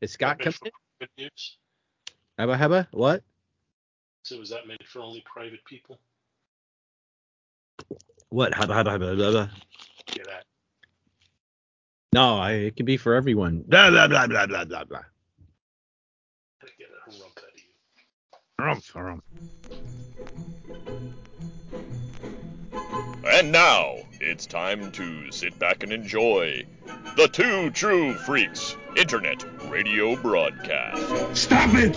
Is Scott coming private use? Hubba hubba? What? So was that meant for only private people? What? Hubba hubba hubba hubba? Yeah, that. No, I, it can be for everyone. Blah blah blah blah blah blah blah. Get a rump out of you. Harumph, harumph. And now it's time to sit back and enjoy the Two True Freaks Internet Radio Broadcast. Stop it!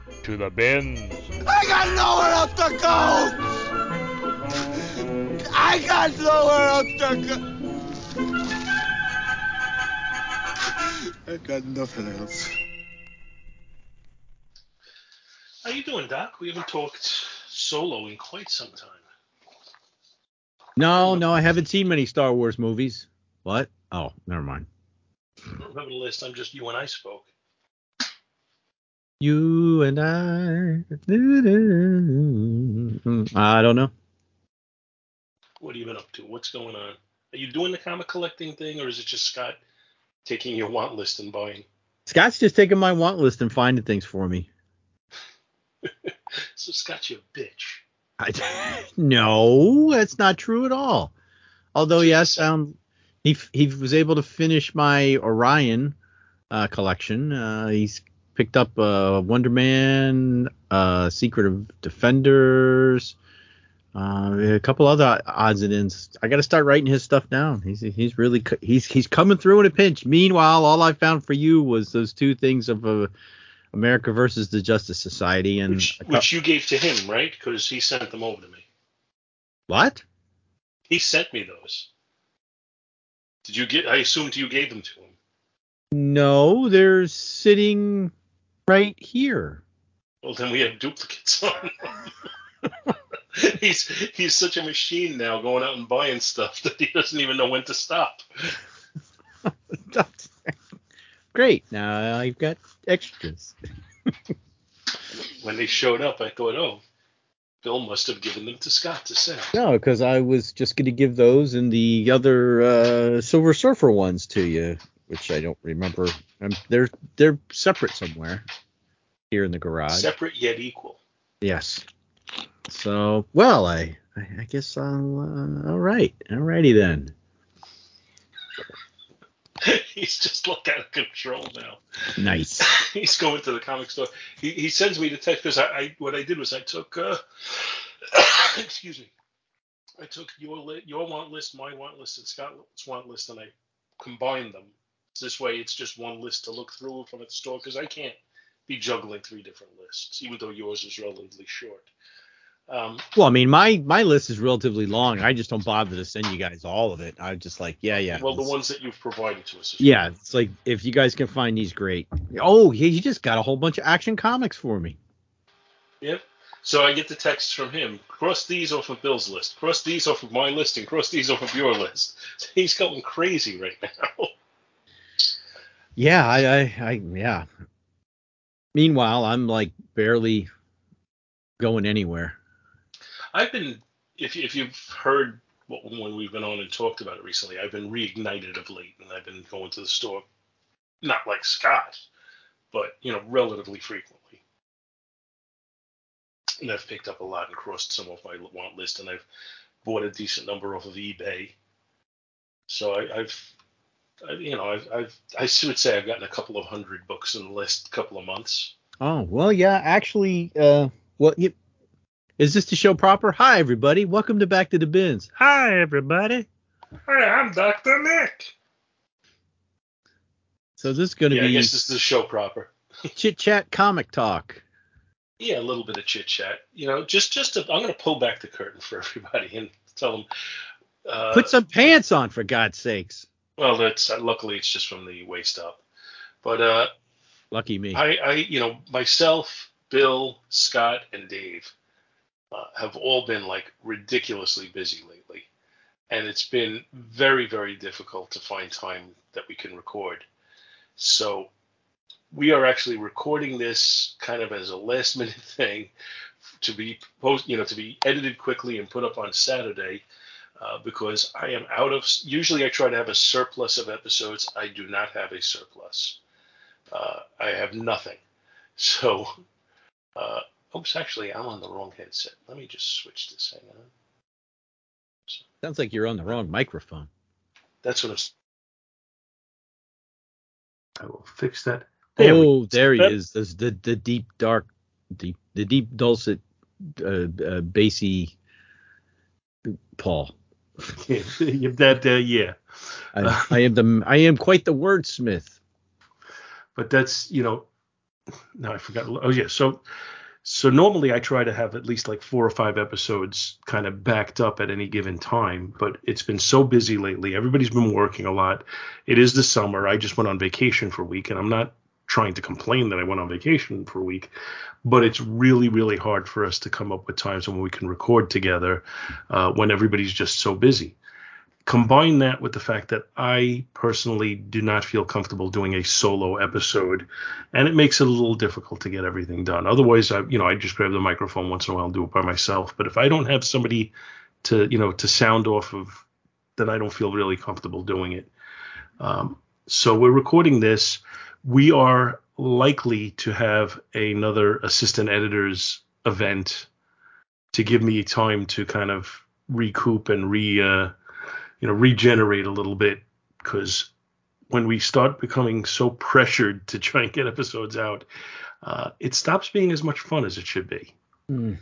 to the bins. I got nowhere else to go! I got nowhere else to go! I got nothing else. How you doing, Doc? We haven't talked solo in quite some time. No, no, I haven't seen many Star Wars movies. What? Oh, never mind. I don't remember the last time just you and I spoke. You and I. I don't know. What have you been up to? What's going on? Are you doing the comic collecting thing, or is it just Scott taking your want list and buying? Scott's just taking my want list and finding things for me. So Scott's your bitch. I, no, that's not true at all. Although has found he he was able to finish my Orion uh, collection. Uh, he's picked up uh, Wonder Man, uh, Secret of Defenders, uh, a couple other odds and ends. I got to start writing his stuff down. He's he's really he's he's coming through in a pinch. Meanwhile, all I found for you was those two things of uh, America versus the Justice Society and Which, a which you gave to him, right? Because he sent them over to me. what? He sent me those. Did you get? I assumed you gave them to him. No, they're sitting right here. Well, then we have duplicates on. he's he's such a machine now, going out and buying stuff that he doesn't even know when to stop. Great. Now I've got extras. When they showed up, I thought, oh, Bill must have given them to Scott to send. No, because I was just going to give those and the other uh, Silver Surfer ones to you, which I don't remember. Um, they're they're separate somewhere here in the garage. Separate yet equal. yes. So well, I I, I guess I'll uh, all right, all righty then. he's just like out of control now. Nice. he's going to the comic store. He, he sends me the text because I, I what I did was I took uh, excuse me, I took your li- your want list, my want list, and Scott's want list, and I combined them. This way, it's just one list to look through from at the store because I can't be juggling three different lists, even though yours is relatively short. Um, Well, I mean, my my list is relatively long. I just don't bother to send you guys all of it. I'm just like, yeah, yeah. well, the ones that you've provided to us. Yeah, it's like if you guys can find these, great. Oh, he, he just got a whole bunch of action comics for me. Yep. So I get the texts from him. Cross these off of Bill's list. Cross these off of my list, and cross these off of your list. So He's going crazy right now. Yeah, I, I, I, yeah. Meanwhile, I'm like barely going anywhere. I've been, if if you've heard when we've been on and talked about it recently, I've been reignited of late, and I've been going to the store, not like Scott, but you know, relatively frequently. And I've picked up a lot and crossed some off my want list, and I've bought a decent number off of eBay. So I, I've, you know, I've, I've, I would say I've gotten a couple of hundred books in the last couple of months. Oh well, yeah. Actually, uh, well, you, is this the show proper? Hi, everybody. Welcome to Back to the Bins. Hi, everybody. Hi, I'm Doctor Nick. So this is going to Yeah, I be guess this is the show proper. chit chat comic talk. Yeah, a little bit of chit chat. You know, just just to, I'm going to pull back the curtain for everybody and tell them Uh, Put some pants on, for God's sakes. Well, that's uh, luckily it's just from the waist up. But uh, Lucky me. I, I, you know, myself, Bill, Scott, and Dave uh, have all been like ridiculously busy lately, and it's been very, very difficult to find time that we can record. So we are actually recording this kind of as a last minute thing to be post, you know, to be edited quickly and put up on Saturday. Uh, because I am out of. Usually, I try to have a surplus of episodes. I do not have a surplus. Uh, I have nothing. So, uh, oops, actually, I'm on the wrong headset. Let me just switch this. Hang on. Sounds like you're on the wrong microphone. That's what I'm. I will fix that. we oh, there he That- is. There's the the deep dark, deep the deep dulcet, uh, uh, bassy Paul. Yeah, that uh, yeah. I, I am the I am quite the wordsmith. but that's you know now i forgot oh yeah so so normally i try to have at least like four or five episodes kind of backed up at any given time but it's been so busy lately everybody's been working a lot it is the summer i just went on vacation for a week and i'm not trying to complain that i went on vacation for a week but it's really really hard for us to come up with times when we can record together uh, when everybody's just so busy combine that with the fact that I personally do not feel comfortable doing a solo episode, and it makes it a little difficult to get everything done. Otherwise, I you know I just grab the microphone once in a while and do it by myself. But if I don't have somebody to you know to sound off of, then I don't feel really comfortable doing it. Um, so we're recording this. We are likely to have another assistant editors event to give me time to kind of recoup and re uh, you know regenerate a little bit because when we start becoming so pressured to try and get episodes out uh, it stops being as much fun as it should be Hmm.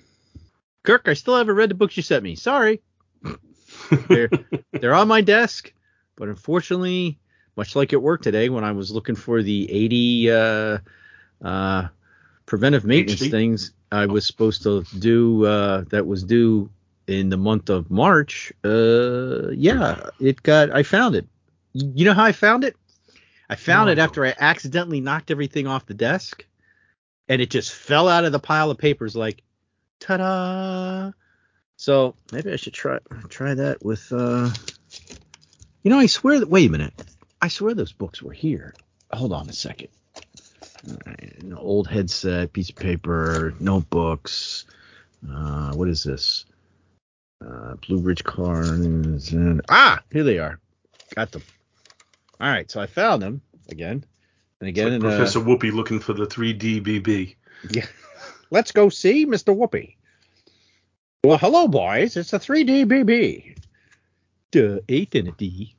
Kirk, I still haven't read the books you sent me. Sorry. they're they're on my desk, but unfortunately, much like at work today when I was looking for the 80 uh, uh, preventive maintenance HD? things I was supposed to do uh, that was due in the month of March. Uh, yeah, it got I found it. You know how I found it? I found No, it after I accidentally knocked everything off the desk, and it just fell out of the pile of papers like, ta-da! So maybe I should try try that with. uh You know, I swear that. Wait a minute. I swear those books were here. Hold on a second. An old headset, piece of paper, notebooks. Uh, what is this? Uh, Blue Ridge cards and ah, here they are. Got them. All right, so I found them again and again. Like and, uh, professor whoopi looking for the 3d bb yeah. Let's go see Mr. Whoopi. Well, hello, boys. It's a 3D BB. Duh, eight and a D.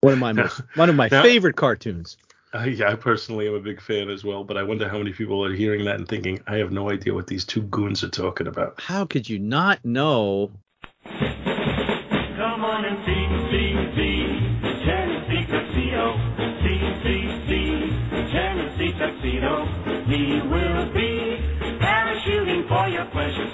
One of my most, one of my Now- favorite cartoons. uh, yeah i personally am a big fan as well but i wonder how many people are hearing that and thinking i have no idea what these two goons are talking about How could you not know? Come on and see, see, see Tennessee Tuxedo. See, see, see Tennessee Tuxedo. He will be parachuting for your pleasure,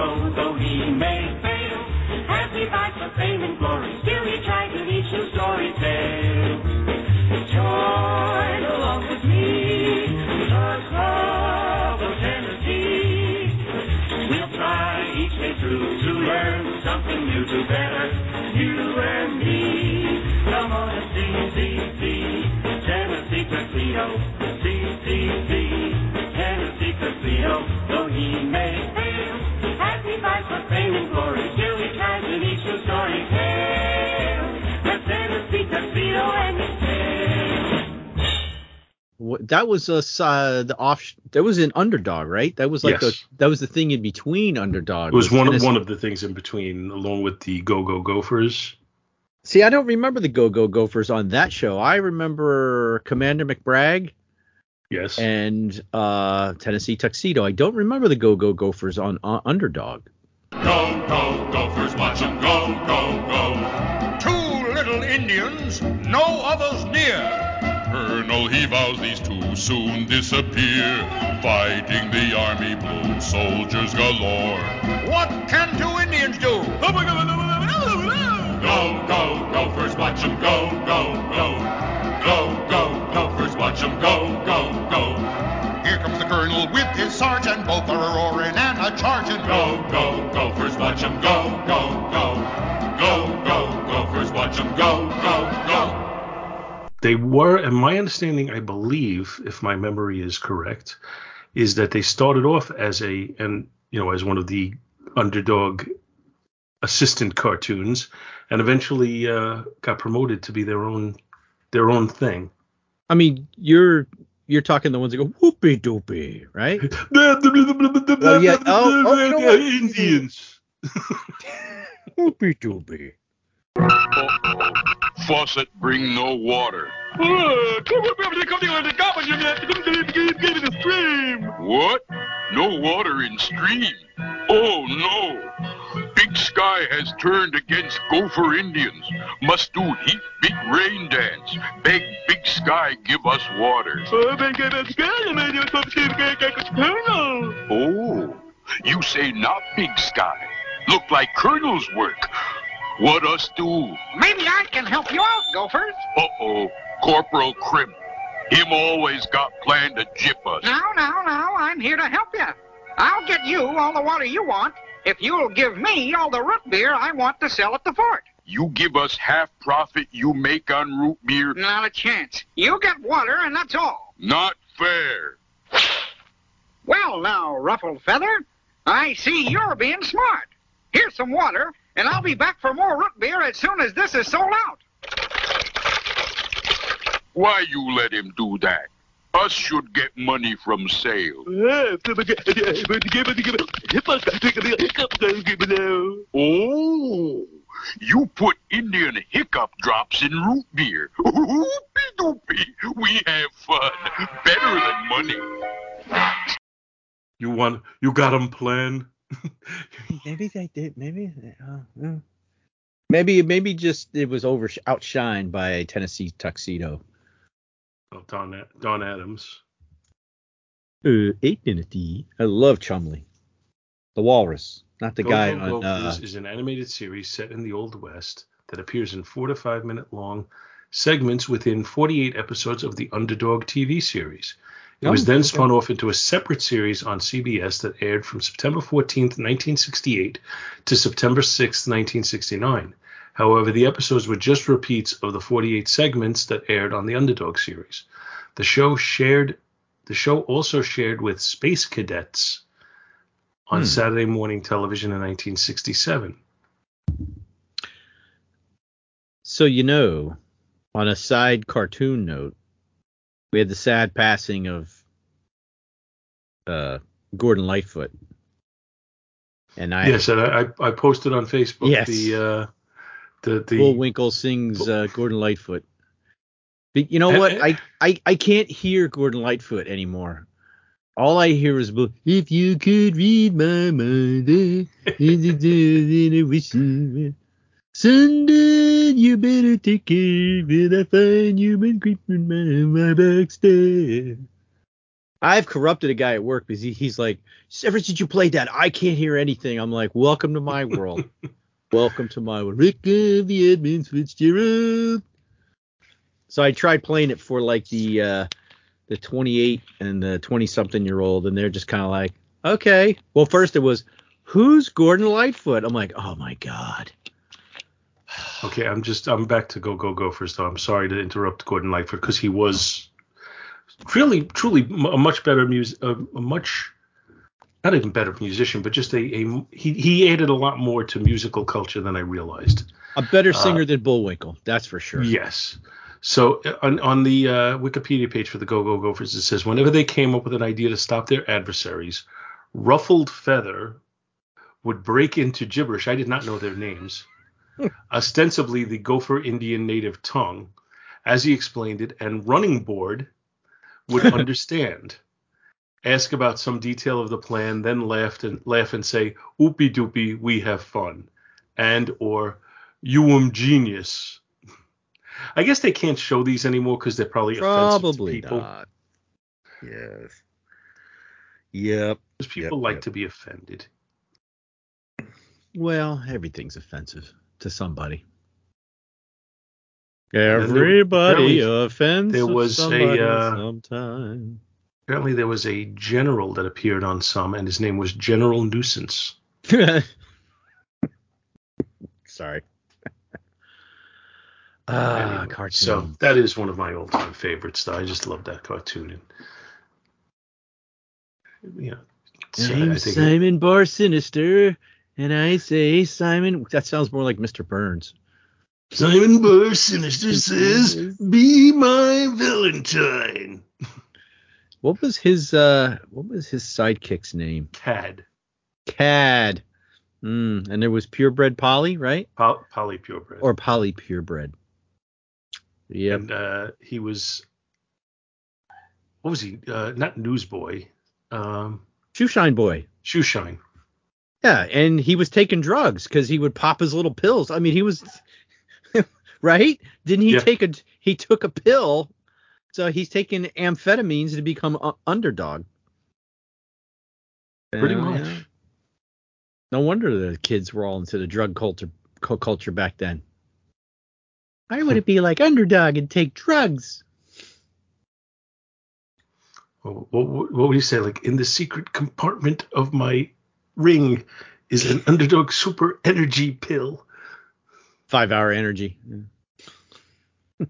Oh, though he may fail, as he fights for fame and glory, That was a s- uh, the off. That was an underdog, right? That was like Yes. the that was the thing in between underdog. it was one of Tennessee- one of the things in between along with the go go gophers See, I don't remember the Go Go Gophers on that show. I remember Commander McBragg yes and uh, Tennessee Tuxedo. I don't remember the Go Go Gophers on uh, Underdog. Go, go, gophers, soon disappear. Fighting the army blue, soldiers galore. What can two Indians do? Go, go, gophers, watch 'em go, go, go. Go, go, gophers, watch 'em go, go, go. Here comes the colonel with his sergeant. Both are roaring and a charging. Go, go, gophers, watch 'em go, go, go. Go, go, gophers, watch 'em go, go, go. They were, and my understanding, I believe, if my memory is correct, is that they started off as a, and you know, as one of the underdog assistant cartoons, and eventually uh, got promoted to be their own, their own thing. I mean, you're you're talking the ones that go whoopee doopy, right? oh yeah. Oh, oh, you know? Indians. Whoopee doopy. Faucet bring no water. What? No water in stream? Oh no! Big Sky has turned against Gopher Indians. Must do heap big rain dance. Beg Big Sky give us water. Oh, you say not Big Sky. Look like Colonel's work. What us do? Maybe I can help you out, Gophers. Uh-oh, Corporal Crimp. Him always got plan to jip us. Now, now, now, I'm here to help you. I'll get you all the water you want if you'll give me all the root beer I want to sell at the fort. You give us half profit you make on root beer? Not a chance. You get water, and that's all. Not fair. Well, now, Ruffled Feather, I see you're being smart. Here's some water, and I'll be back for more root beer as soon as this is sold out. Why you let him do that? Us should get money from sale. Oh, you put Indian hiccup drops in root beer. Oopie doopie, we have fun. Better than money. You want, you got 'em plan. Maybe they did. Maybe. Uh, uh. Maybe maybe just it was over outshined by a Tennessee tuxedo. Oh, Don, Don Adams. Uh, eight Tennessee. I love Chumley, the walrus, not the Go guy Go on. Gophers Uh, is an animated series set in the Old West that appears in four to five minute long segments within 48 episodes of the Underdog TV series. It was Oh, then okay. spun off into a separate series on CBS that aired from September 14th, 1968 to September 6th, 1969. However, the episodes were just repeats of the 48 segments that aired on the Underdog series. The show shared the show also shared with Space Cadets on Hmm. Saturday morning television in 1967. so you know, on a side cartoon note, we had the sad passing of uh, Gordon Lightfoot, and I yes, and I, I posted on Facebook Yes. the uh, the the Bullwinkle sings uh, Gordon Lightfoot. But you know what? Eh, I, I I can't hear Gordon Lightfoot anymore. All I hear is if you could read my mind, Sunday, you better take care of it. I find you been creeping my back stairs. I've corrupted a guy at work because he, he's like, ever since you played that, I can't hear anything. I'm like, welcome to my world. welcome to my world. Rick of the Edmonds Fitzgerald. So I tried playing it for like the uh, the 28 and the 20 something year old, and they're just kind of like, okay. Well, first it was, who's Gordon Lightfoot? I'm like, oh my god. Okay, I'm just I'm back to go go go first though. I'm sorry to interrupt Gordon Lightfoot because he was really truly a much better music a, a much not even better musician, but just a, a he he added a lot more to musical culture than I realized. A better singer than Bullwinkle, that's for sure. Yes. So uh, on, on the uh, Wikipedia page for the Go Go Gophers, it says whenever they came up with an idea to stop their adversaries, Ruffled Feather would break into gibberish. I did not know their names. Ostensibly the Gopher Indian native tongue, as he explained it, and Running Board would understand. Ask about some detail of the plan, then laugh and laugh and say, "Oopie doopie, we have fun," and or "You am genius." I guess they can't show these anymore because they're probably offensive to Probably not. Yes. Yep. Because people Yep, like yep. to be offended. Well, everything's offensive to somebody. there- Everybody apparently offends there was a, somebody uh, sometime. Apparently, there was a general that appeared on some, and his name was General Nuisance. Sorry. Ah, Anyway, cartoon. So that is one of my all-time favorites. Though I just love that cartoon, and you know, it's, I'm I think Simon Bar Sinister, and I say Simon. That sounds more like Mr. Burns. Simon Bar Sinister says, "Be my Valentine." What was his uh what was his sidekick's name? Cad, Cad. Mm, and there was purebred Polly, right? Pol- Polly Purebred, Or Polly purebred. Yeah. and uh, he was what was he? Uh, not Newsboy, um, Shoeshine Boy. Shoeshine. Yeah, and he was taking drugs because he would pop his little pills. I mean, he was right. Didn't he Yeah. take a? He took a pill, so he's taking amphetamines to become a underdog. Pretty Yeah, much. yeah. No wonder the kids were all into the drug culture culture back then. Why would it be like underdog and take drugs? What, what, what would you say? Like in the secret compartment of my ring is an underdog super energy pill. Five hour energy. Yeah.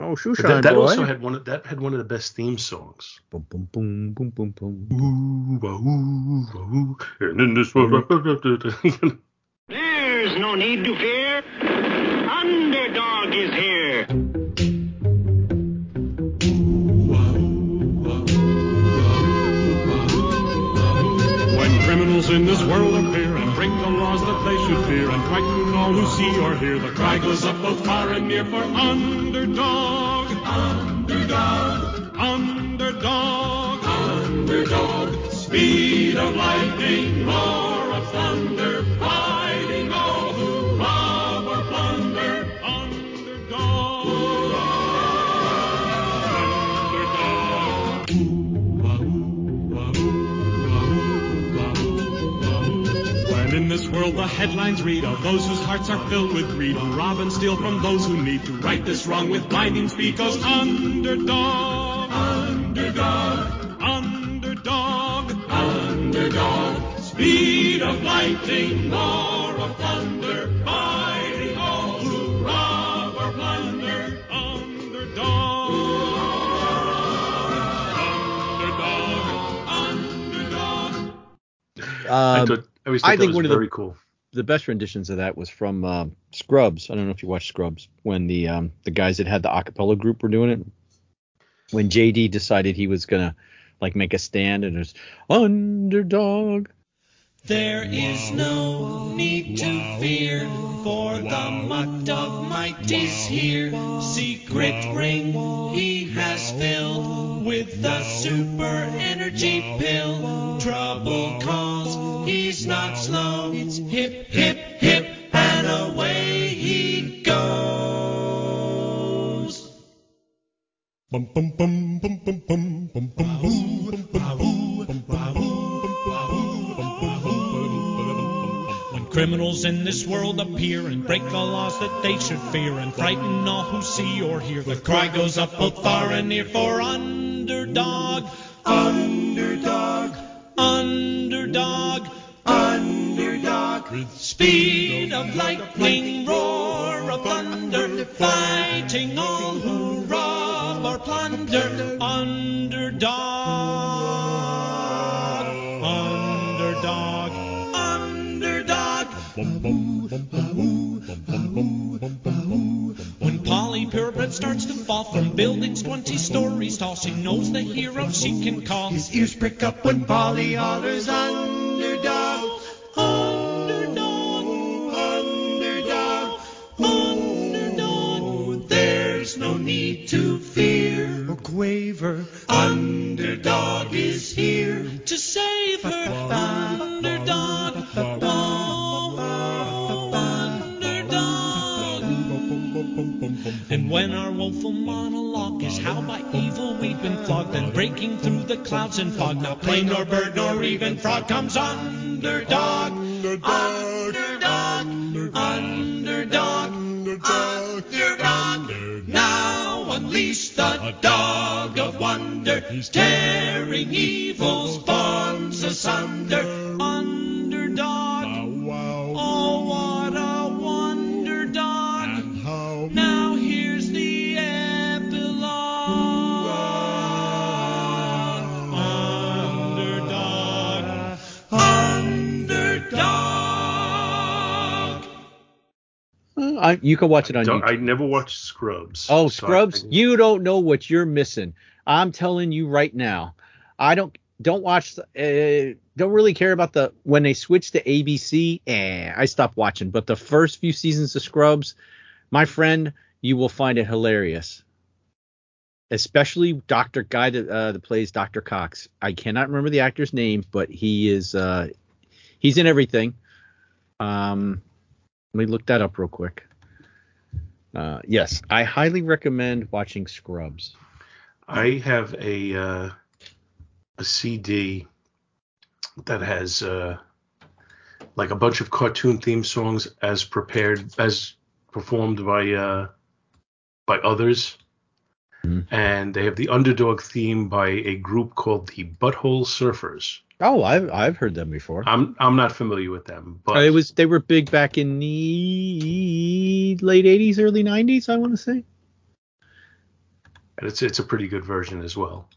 oh, But shoeshine that, that boy. also had one of that had one of the best theme songs. boom, boom, boom, boom, boom, boom. Ooh, wah, ooh, wah, ooh, and in this world, mm-hmm. There's no need to fear. Underdog in this world appear and break the laws that they should fear and frighten all who see or hear, the cry goes up both far and near for underdog. Underdog. Underdog. Underdog. Speed of lightning, roar of thunder, world the headlines read of those whose hearts are filled with greed, who rob and steal from those who need to right this wrong with blinding speed goes underdog, underdog, underdog, underdog. Speed of lightning, roar of thunder, fighting all who rob or plunder. Underdog, underdog, underdog. I, Um, thought, I always thought I that think was one of the- cool. the best renditions of that was from uh, Scrubs. I don't know if you watched Scrubs when the um, the guys that had the acapella group were doing it. When JD decided he was gonna like make a stand and it was underdog. There is no need to fear, for the mutt of might is here. Secret ring he has filled with the super energy pill. Trouble cause he's not slow. It's hip, hip, hip, and away he goes. Bum bum bum bum bum bum bum bum boo, bum bum boo, bum bum boo, bum bum boo, bum bum boo, When criminals in this world appear and break the laws that they should fear and frighten all who see or hear, the cry goes up both far and near for underdog, underdog, underdog, underdog. Speed of lightning, roar of thunder, fighting all who rob or plunder. Underdog, underdog, underdog. When Polly Purebred starts to fall from buildings 20 stories tall, she knows the hero she can call. His ears prick up when Polly hollers. Underdog, quaver. Underdog is here to save her. Underdog, underdog. And when our woeful monologue is how by evil we've been flogged, then breaking through the clouds and fog. Now plane nor bird nor even frog comes underdog. Underdog. Underdog. The dog of wonder. Tearing evil's bonds asunder. I, you can watch it on YouTube. I never watched Scrubs. Oh, so I- Scrubs, you don't know what you're missing. I'm telling you right now. I don't don't watch the, uh, don't really care about the when they switch to ABC. Eh, I stopped watching. But the first few seasons of Scrubs, my friend, you will find it hilarious. Especially Doctor Guy that, uh, that plays Doctor Cox. I cannot remember the actor's name, but he is uh, he's in everything. Um, let me look that up real quick. Uh, yes, I highly recommend watching Scrubs. I have a uh, a CD that has uh, like a bunch of cartoon theme songs as prepared as performed by uh, by others, and they have the underdog theme by a group called the Butthole Surfers. Oh, I've I've heard them before. I'm I'm not familiar with them, but it was they were big back in the late '80s, early '90s. I want to say. and it's it's a pretty good version as well.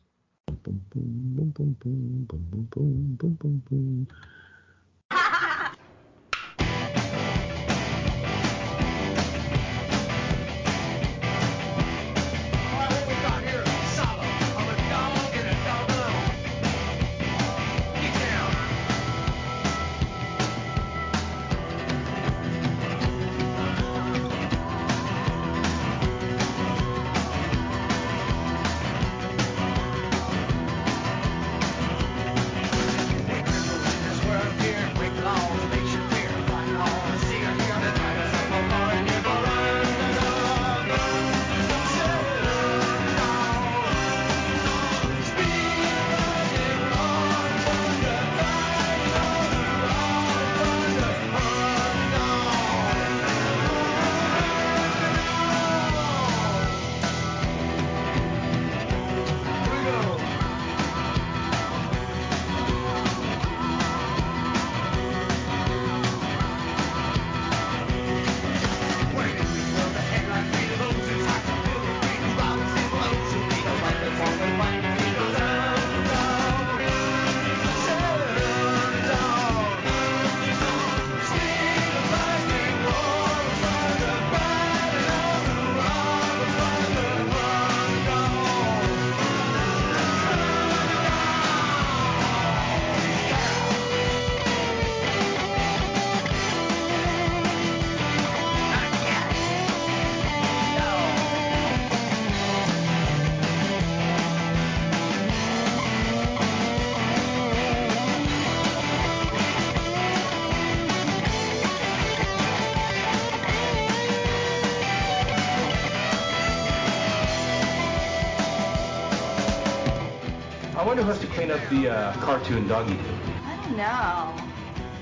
Wonder who has to clean up the uh, cartoon doggy poo. I don't know.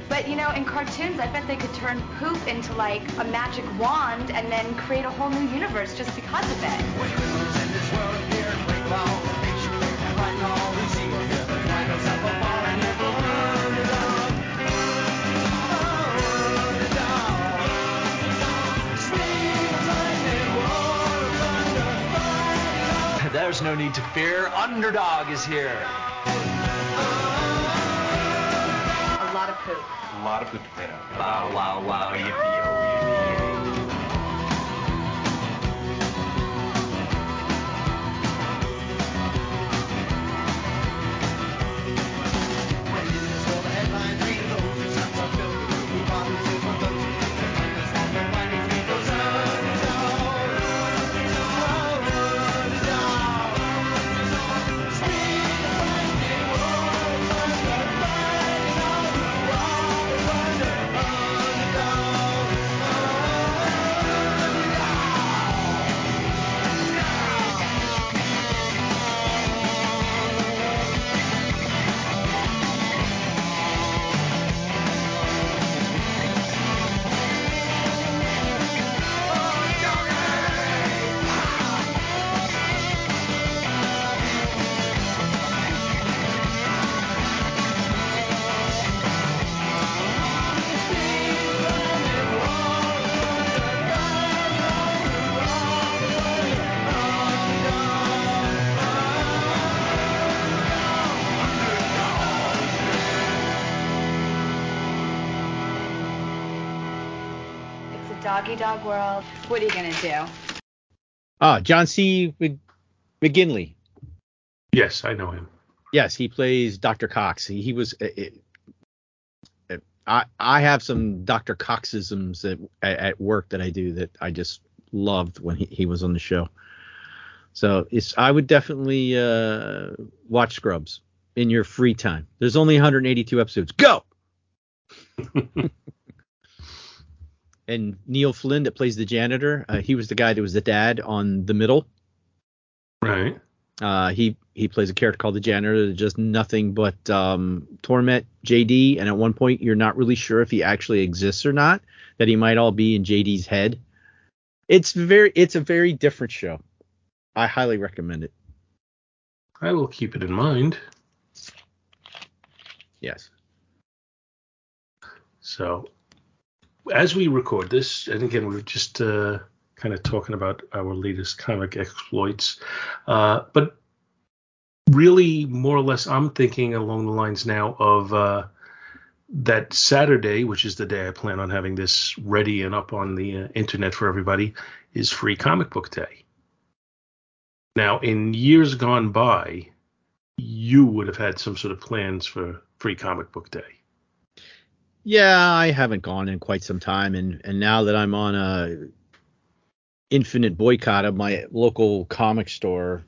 But you know, in cartoons, I bet they could turn poop into like a magic wand and then create a whole new universe just because of it. There's no need to fear. Underdog is here. Poop. A lot of poop to clean up. Wow, wow, wow. Yippee, oh, yippee. Doggy dog world. What are you gonna do? Ah, John C. Mc- McGinley. Yes, I know him. Yes, he plays Dr. Cox. He, he was. uh, uh, uh, I I have some Dr. Coxisms at, at at work that I do that I just loved when he, he was on the show. So it's I would definitely uh, watch Scrubs in your free time. There's only 182 episodes. Go. and Neil Flynn that plays the janitor, uh, he was the guy that was the dad on The Middle. Right. Uh, he he plays a character called the janitor Just nothing but um, torment JD, and at one point you're not really sure if he actually exists or not. That he might all be in JD's head. It's very it's a very different show. I highly recommend it. I will keep it in mind. Yes. So, as we record this, and again, we're just uh, kind of talking about our latest comic exploits, uh, but really, more or less, I'm thinking along the lines now of uh, that Saturday, which is the day I plan on having this ready and up on the uh, internet for everybody, is Free Comic Book Day. Now, in years gone by, you would have had some sort of plans for Free Comic Book Day. Yeah, I haven't gone in quite some time, and and now that I'm on a infinite boycott of my local comic store,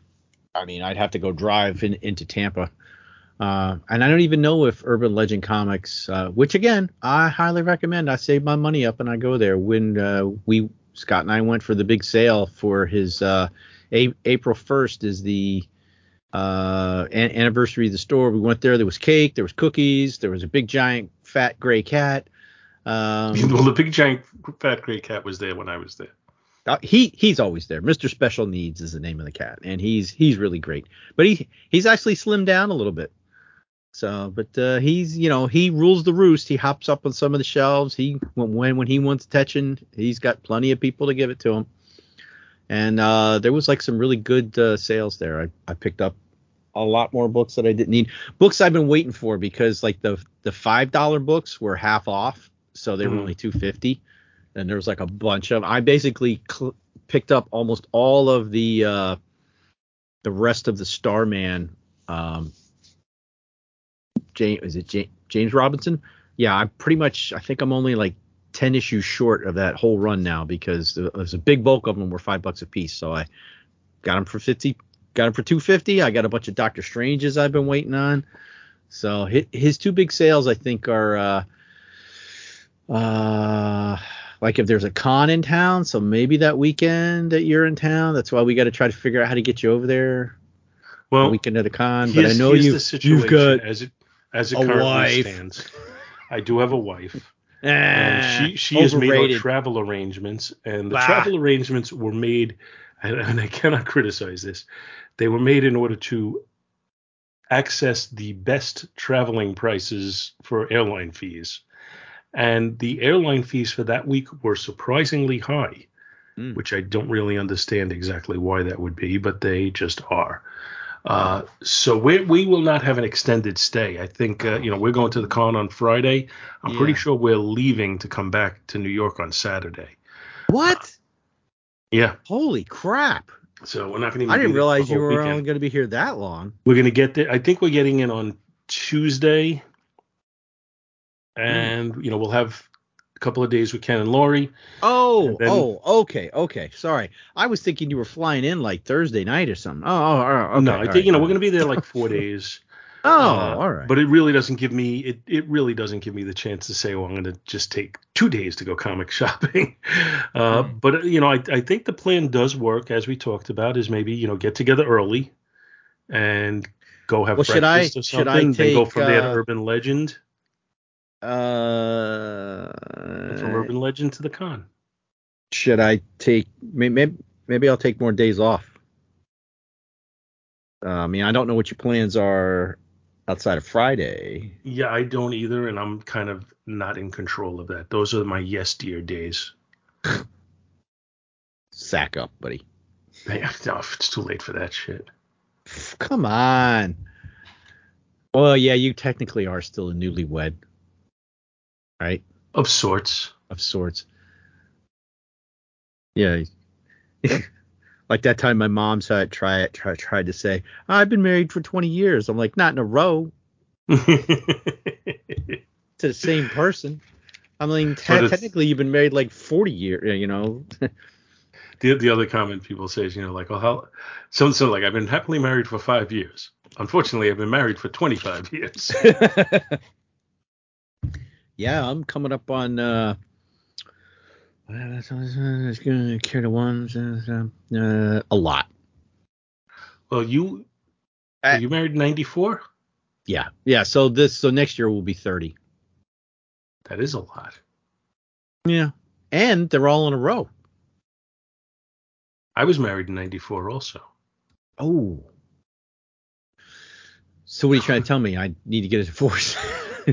I mean, I'd have to go drive in, into Tampa. Uh, and I don't even know if Urban Legend Comics, uh, which again I highly recommend. I save my money up and I go there. When uh, we Scott and I went for the big sale for his uh, a- April 1st is the uh, an- anniversary of the store. We went there. There was cake. There was cookies. There was a big giant fat gray cat. Um, well, the big giant fat gray cat was there when I was there. uh, he he's always there. Mr. Special Needs is the name of the cat, and he's he's really great. But he he's actually slimmed down a little bit. So, but uh, he's you know he rules the roost. He hops up on some of the shelves. He when when, when he wants attention, he's got plenty of people to give it to him. And uh, there was like some really good uh, sales there. I, I picked up a lot more books that I didn't need. Books I've been waiting for because like the the five dollar books were half off, so they were Mhm. only two fifty. And there was like a bunch of. I basically cl- picked up almost all of the uh, the rest of the Starman. Um, James is it Ja- James Robinson? Yeah, I'm pretty much. I think I'm only like ten issues short of that whole run now because there- there's a big bulk of them were five bucks a piece. So I got them for fifty. Got them for two fifty. I got a bunch of Doctor Stranges I've been waiting on. So his, his two big sales I think are uh, uh like if there's a con in town. So maybe that weekend that you're in town. That's why we got to try to figure out how to get you over there. Well, the weekend of the con. But I know you you've got as it as it a currently wife. stands. I do have a wife. Ah, and she she has made our travel arrangements, and the Bah. travel arrangements were made, and, and I cannot criticize this. They were made in order to access the best traveling prices for airline fees, and the airline fees for that week were surprisingly high, Hmm. which I don't really understand exactly why that would be, but they just are. Uh, so we we will not have an extended stay. I think uh, you know we're going to the con on Friday. I'm pretty sure we're leaving to come back to New York on Saturday. What? Yeah. Holy crap! So we're not going to. I didn't realize you were weekend. only going to be here that long. We're going to get there. I think we're getting in on Tuesday, Hmm. and you know we'll have a couple of days with Ken and Laurie. Oh, And then- oh, okay, okay. Sorry, I was thinking you were flying in like Thursday night or something. Oh, oh, oh okay. no, I think right. you know we're going to be there like four days. Oh, Uh, all right. But it really doesn't give me it. It really doesn't give me the chance to say, well, I'm going to just take two days to go comic shopping. Uh, Hmm. But you know, I I think the plan does work, as we talked about, is maybe you know get together early and go have Well, should I- breakfast or should I something. then go take, from there to uh, Urban Legend, Uh, from Urban Legend to the con. should I take maybe maybe I'll take more days off. Uh, I mean, I don't know what your plans are outside of Friday. Yeah, I don't either, and I'm kind of not in control of that. Those are my yes dear days. Sack up, buddy. Yeah, no, it's too late for that shit. Come on. Well, yeah, you technically are still a newlywed, right? Of sorts. Of sorts. Yeah. like that time my mom said try it try, tried to say I've been married for 20 years. I'm like not in a row to the same person. I mean te- technically you've been married like 40 years. You know. The the other comment people say is, you know, like, oh, how so so like I've been happily married for five years. Unfortunately, I've been married for 25 years. yeah, I'm coming up on uh it's gonna carry the ones uh, uh, a lot. well, you Uh, are you married in 94? Yeah, yeah. So this so next year will be 30. That is a lot. Yeah, and they're all in a row. I was married in 94 also. Oh. So what are you trying to tell me? I need to get a divorce.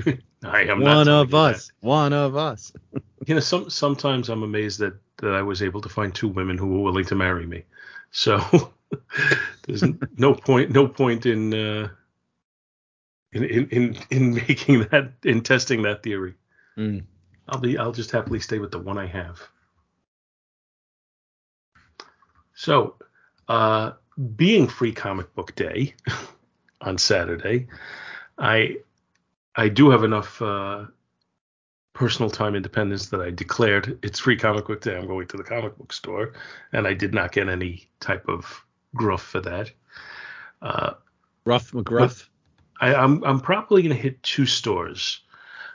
I am not one telling of you that. us. One of us. You know, some sometimes I'm amazed that that I was able to find two women who were willing to marry me. So there's no point no point in uh in in in, in making that in testing that theory. Mm. I'll be I'll just happily stay with the one I have. So, uh being free comic book day on Saturday, I I do have enough uh personal time independence that I declared it's free comic book day. I'm going to the comic book store, and I did not get any type of gruff for that. Uh, Rough McGruff. I, I'm I'm probably gonna hit two stores.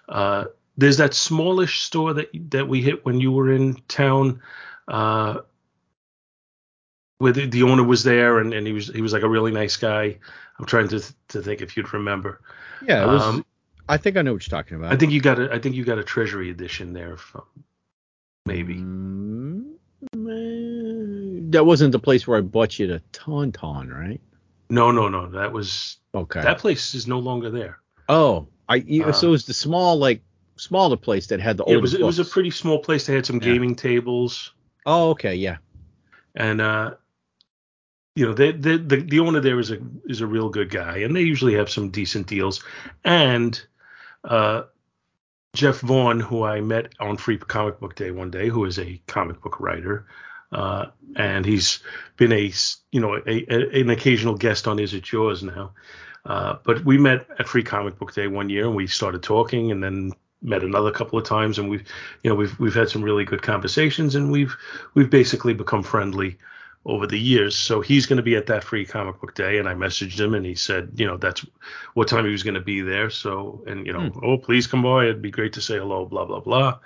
Uh, there's that smallish store that that we hit when you were in town, uh, where the, the owner was there and, and he was he was like a really nice guy. I'm trying to to think if you'd remember. Yeah, it was. Um, I think I know what you're talking about. I think you got a I think you got a treasury edition there from maybe. Mm, eh, that wasn't the place where I bought you the tauntaun, right? No, no, no. That was Okay. that place is no longer there. oh, I Uh, so it was the small like smaller place that had the older it was it was a pretty small place. They had some Yeah. gaming tables. Oh, okay, yeah. and uh you know they, they, the the owner there is a is a real good guy and they usually have some decent deals and uh Jeff Vaughn who I met on Free Comic Book Day one day who is a comic book writer uh and he's been a you know a, a an occasional guest on Is It Yours now? Uh but we met at Free Comic Book Day one year and we started talking and then met another couple of times and we've you know we've we've had some really good conversations and we've we've basically become friendly over the years. So he's going to be at that free comic book day, and I messaged him, and he said, you know, that's what time he was going to be there. So, and you know, oh, please come by. It'd be great to say hello. Blah blah blah.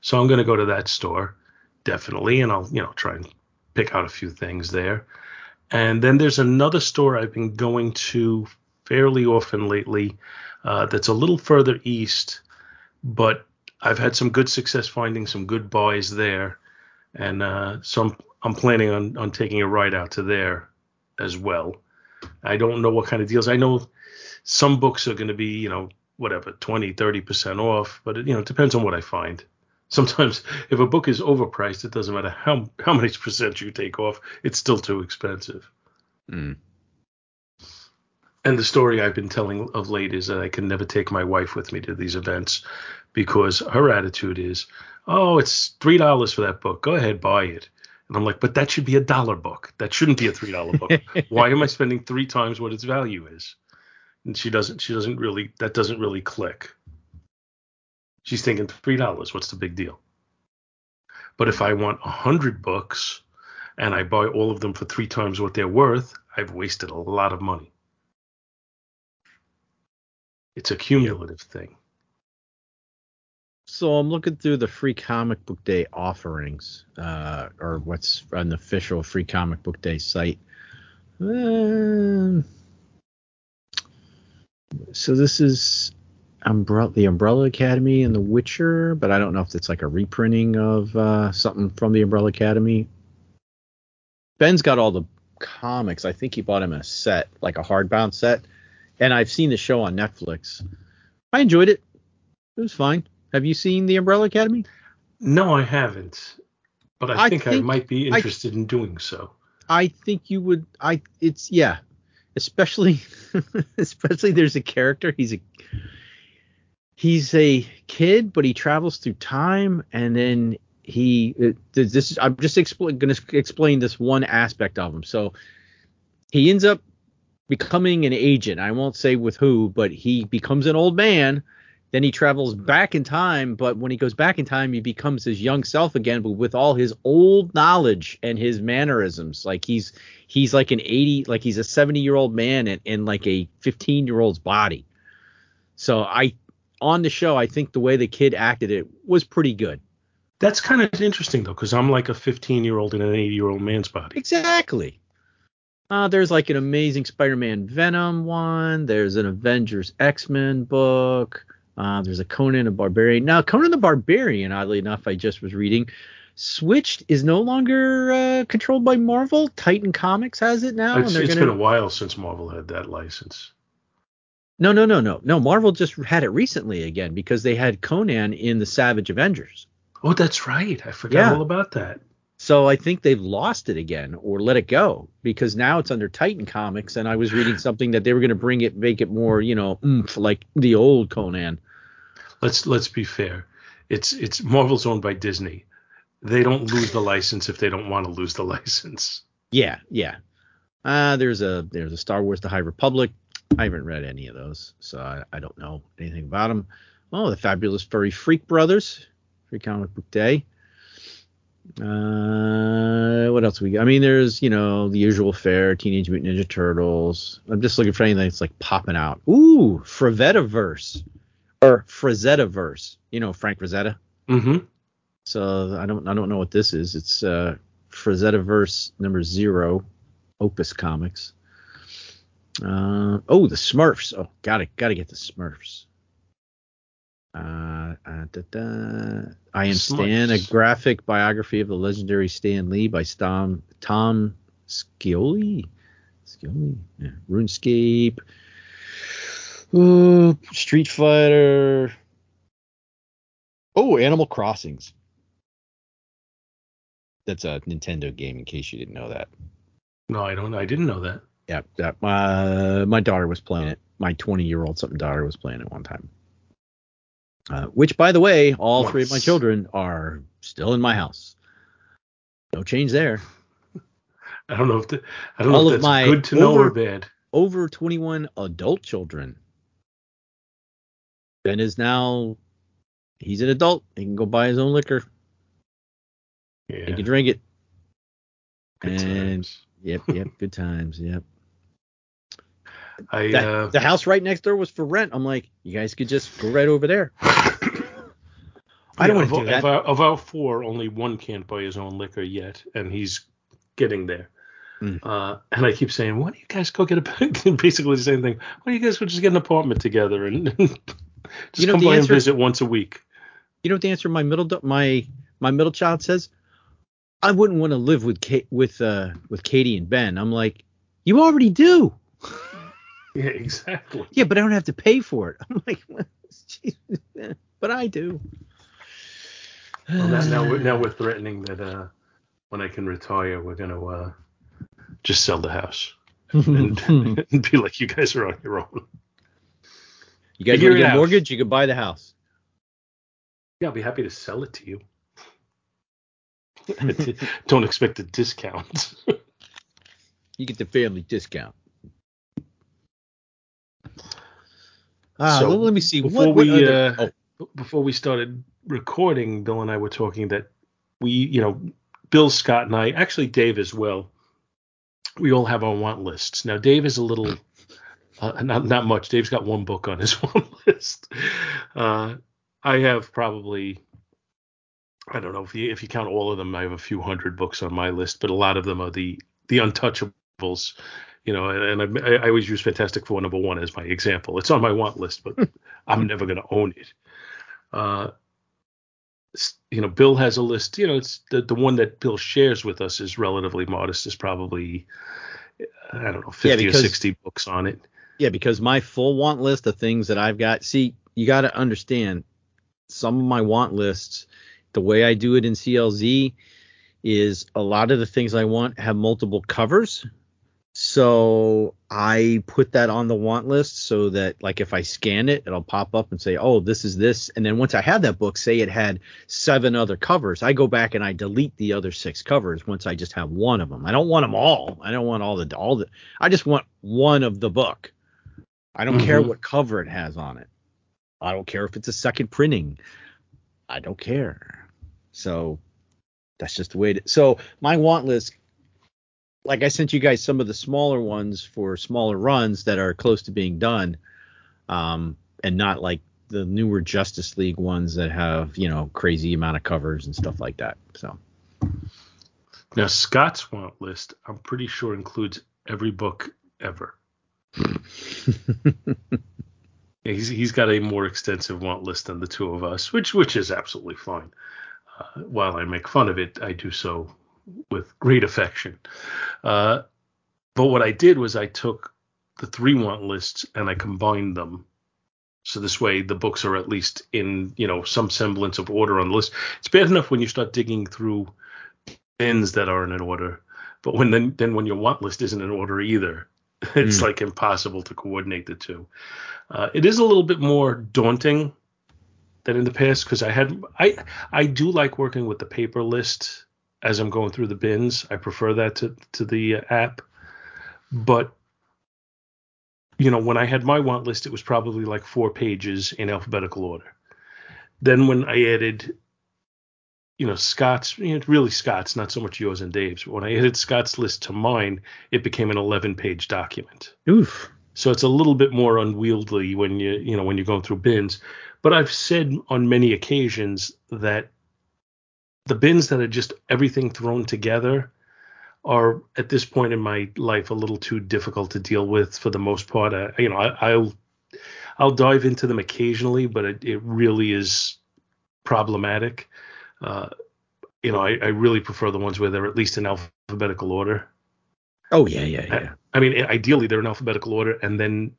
So I'm going to go to that store definitely, and I'll you know try and pick out a few things there. And then there's another store I've been going to fairly often lately. Uh, that's a little further east, but I've had some good success finding some good buys there, and uh, so I'm I'm planning on on taking a ride out to there as well. I don't know what kind of deals. I know some books are going to be, you know, whatever, 20, 30% off, but it, you know, it depends on what I find. Sometimes if a book is overpriced, it doesn't matter how how many percent you take off, it's still too expensive. Mm. And the story I've been telling of late is that I can never take my wife with me to these events because her attitude is, "Oh, it's three dollars for that book. Go ahead, buy it." And I'm like, "But that should be a dollar book. That shouldn't be a three dollar book. Why am I spending three times what its value is?" And she doesn't. She doesn't really. That doesn't really click. She's thinking three dollars. What's the big deal? But if I want a hundred books and I buy all of them for three times what they're worth, I've wasted a lot of money. It's a cumulative thing. So I'm looking through the free comic book day offerings, uh, or what's on the official free comic book day site. Um, so this is Umbrella, the Umbrella Academy and The Witcher, but I don't know if it's like a reprinting of uh, something from the Umbrella Academy. Ben's got all the comics. I think he bought him a set, like a hardbound set, and I've seen the show on Netflix. I enjoyed it. It was fine. Have you seen the Umbrella Academy? No, I haven't, but I, I think, I might be I- interested in doing so. I think you would. I it's yeah, especially especially there's a character. He's a he's a kid, but he travels through time, and then he it, this is I'm just expl- going to explain this one aspect of him. So he ends up becoming an agent. I won't say with who, but he becomes an old man. Then he travels back in time, but when he goes back in time, he becomes his young self again, but with all his old knowledge and his mannerisms. Like he's he's like an 80, like he's a 70 year old man in, in like a 15 year old's body. So I on the show, I think the way the kid acted it was pretty good. That's kind of interesting though, because I'm like a 15 year old in an 80 year old man's body. Exactly. Uh, there's like an amazing Spider-Man Venom one. There's an Avengers X-Men book. Uh, there's a Conan a Barbarian. Now Conan the Barbarian, oddly enough, I just was reading, switched is no longer uh, controlled by Marvel. Titan Comics has it now. It's, and it's gonna... been a while since Marvel had that license. No, no, no, no, no. Marvel just had it recently again because they had Conan in the Savage Avengers. Oh, that's right. I forgot Yeah. all about that. So I think they've lost it again or let it go because now it's under Titan Comics. And I was reading something that they were going to bring it, make it more, you know, oomph, like the old Conan. Let's let's be fair. It's it's Marvel's owned by Disney. They don't lose the license if they don't want to lose the license. Yeah, yeah. Uh, there's a there's a Star Wars: The High Republic. I haven't read any of those, so I, I don't know anything about them. Oh, the Fabulous Furry Freak Brothers, Free Comic Book Day. Uh, what else we got? I mean, there's you know the usual fare, Teenage Mutant Ninja Turtles. I'm just looking for anything that's like popping out. Ooh, Frazetta-verse or Frazetta-verse. You know Frank Frazetta. Mm-hmm. So I don't I don't know what this is. It's uh Frazetta-verse number zero, Opus Comics. Uh oh, the Smurfs. Oh, gotta gotta get the Smurfs. Uh, uh, da, da. I am Stan, a graphic biography of the legendary Stan Lee by Tom Tom Scioli. Scioli, yeah. RuneScape. Ooh, Street Fighter. Oh, Animal Crossings. That's a Nintendo game. In case you didn't know that. No, I don't. I didn't know that. Yeah, that uh, my daughter was playing it. My 20 year old something daughter was playing it one time. Uh, which, by the way, all three of my children are still in my house. No change there. I don't know if the, I don't know all if of that's my good to know over, or bad. over 21 adult children. Ben is now he's an adult. He can go buy his own liquor. Yeah. He can drink it. Good and yep, yep, good times. Yep. I That- uh, the house right next door was for rent. I'm like, you guys could just go right over there. I don't yeah, want to of, do that. Of our, of our four, only one can't buy his own liquor yet, and he's getting there. Mm. Uh, and I keep saying, why don't you guys go get a basically the same thing? Why don't you guys go just get an apartment together and just You know, come the by and visit once a week? You know what the answer my middle my my middle child says? I wouldn't want to live with Ka- with uh with Katie and Ben. I'm like, you already do. Yeah, exactly. Yeah, but I don't have to pay for it. I'm like, well, but I do. Well, now, now, we're, now we're threatening that uh, when I can retire, we're going to uh, just sell the house and, and be like, you guys are on your own. You guys want to get a mortgage? You could buy the house. Yeah, I'll be happy to sell it to you. Don't expect a discount. You get the family discount. Ah, So, let- let me see. Before What, what we other- uh, b- before we started recording, Bill and I were talking that we, you know, Bill, Scott, and I, actually Dave as well. We all have our want lists. Now Dave is a little, uh, not not much. Dave's got one book on his want list. Uh, I have probably, I don't know if you if you count all of them, I have a few hundred books on my list, but a lot of them are the the untouchables. You know, and, and I, I always use Fantastic Four number one as my example. It's on my want list, but I'm never going to own it. Uh, you know, Bill has a list. You know, it's the the one that Bill shares with us is relatively modest. Is probably I don't know, fifty because- or sixty books on it. Yeah, because my full want list of things that I've got. See, you got to understand some of my want lists. The way I do it in CLZ is a lot of the things I want have multiple covers. So I put that on the want list so that like if I scan it, it'll pop up and say, "Oh, this is this." And then once I have that book, say it had seven other covers, I go back and I delete the other six covers once I just have one of them. I don't want them all. I don't want all the all the. I just want one of the book. I don't care Mhm. what cover it has on it. I don't care if it's a second printing. I don't care. So that's just the way it so my want list like I sent you guys some of the smaller ones for smaller runs that are close to being done. Um and not like the newer Justice League ones that have, you know, crazy amount of covers and stuff like that. So Now Scott's want list, I'm pretty sure includes every book ever. He's he's got a more extensive want list than the two of us, which which is absolutely fine. Uh, while I make fun of it, I do so with great affection. Uh, but what I did was I took the three want lists and I combined them. So this way the books are at least in, you know, some semblance of order on the list. It's bad enough when you start digging through bins that aren't in order, but when then then when your want list isn't in order either, it's Mm. like impossible to coordinate the two. Uh, it is a little bit more daunting than in the past because I had I I do like working with the paper list as I'm going through the bins. I prefer that to to the uh, app, but you know when I had my want list, it was probably like four pages in alphabetical order. Then when I added, you know, Scott's, you know, really Scott's, not so much yours and Dave's. But when I added Scott's list to mine, it became an 11 page document. Oof. So it's a little bit more unwieldy when you you know when you're going through bins. But I've said on many occasions that the bins that are just everything thrown together are at this point in my life a little too difficult to deal with for the most part. I, you know, I, I'll I'll dive into them occasionally, but it, it really is problematic. Uh, you know, I, I really prefer the ones where they're at least in alphabetical order. Oh yeah, yeah, yeah. I mean, ideally they're in alphabetical order, and then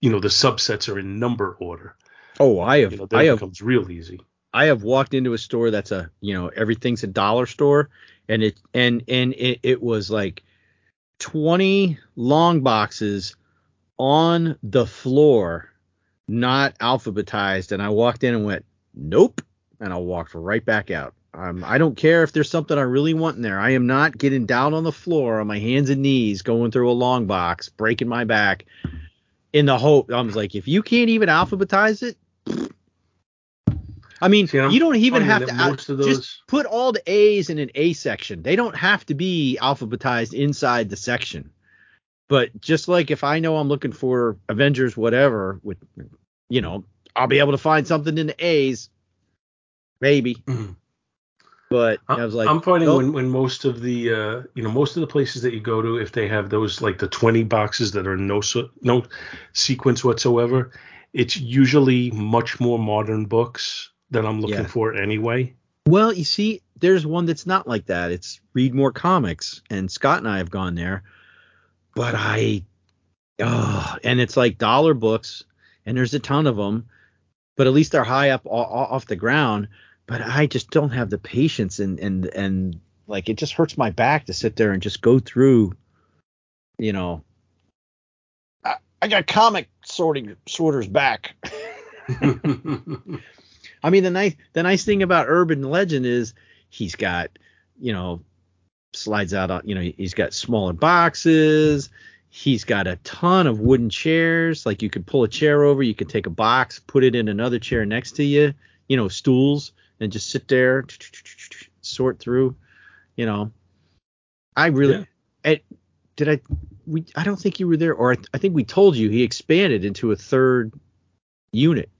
you know the subsets are in number order. Oh, I have You know, I have becomes real easy. I have walked into a store that's a you know everything's a dollar store, and it and and it, it was like twenty long boxes on the floor, not alphabetized, and I walked in and went nope, and I walked right back out. Um, I don't care if there's something I really want in there. I am not getting down on the floor on my hands and knees going through a long box, breaking my back, in the hope. I was like, if you can't even alphabetize it, I mean, See, you don't even have to out- of just put all the A's in an A section. They don't have to be alphabetized inside the section. But just like if I know I'm looking for Avengers, whatever, with you know, I'll be able to find something in the A's, maybe. But I was like, I'm finding when, when most of the uh, you know most of the places that you go to, if they have those like the 20 boxes that are no no sequence whatsoever, it's usually much more modern books that I'm looking Yeah. for anyway. Well, you see, there's one that's not like that. It's Read More Comics, and Scott and I have gone there. But I, oh, and it's like dollar books, and there's a ton of them, but at least they're high up o- o- off the ground. But I just don't have the patience, and and and like it just hurts my back to sit there and just go through, you know. I, I got comic sorting sorters back. I mean, the nice the nice thing about Urban Legend is he's got, you know, slides out on, you know, he's got smaller boxes. He's got a ton of wooden chairs. Like you could pull a chair over, you could take a box, put it in another chair next to you, you know, stools, and just sit there, sort through. You know, I really, I, did I? We I don't think you were there, or I, I think we told you he expanded into a third unit.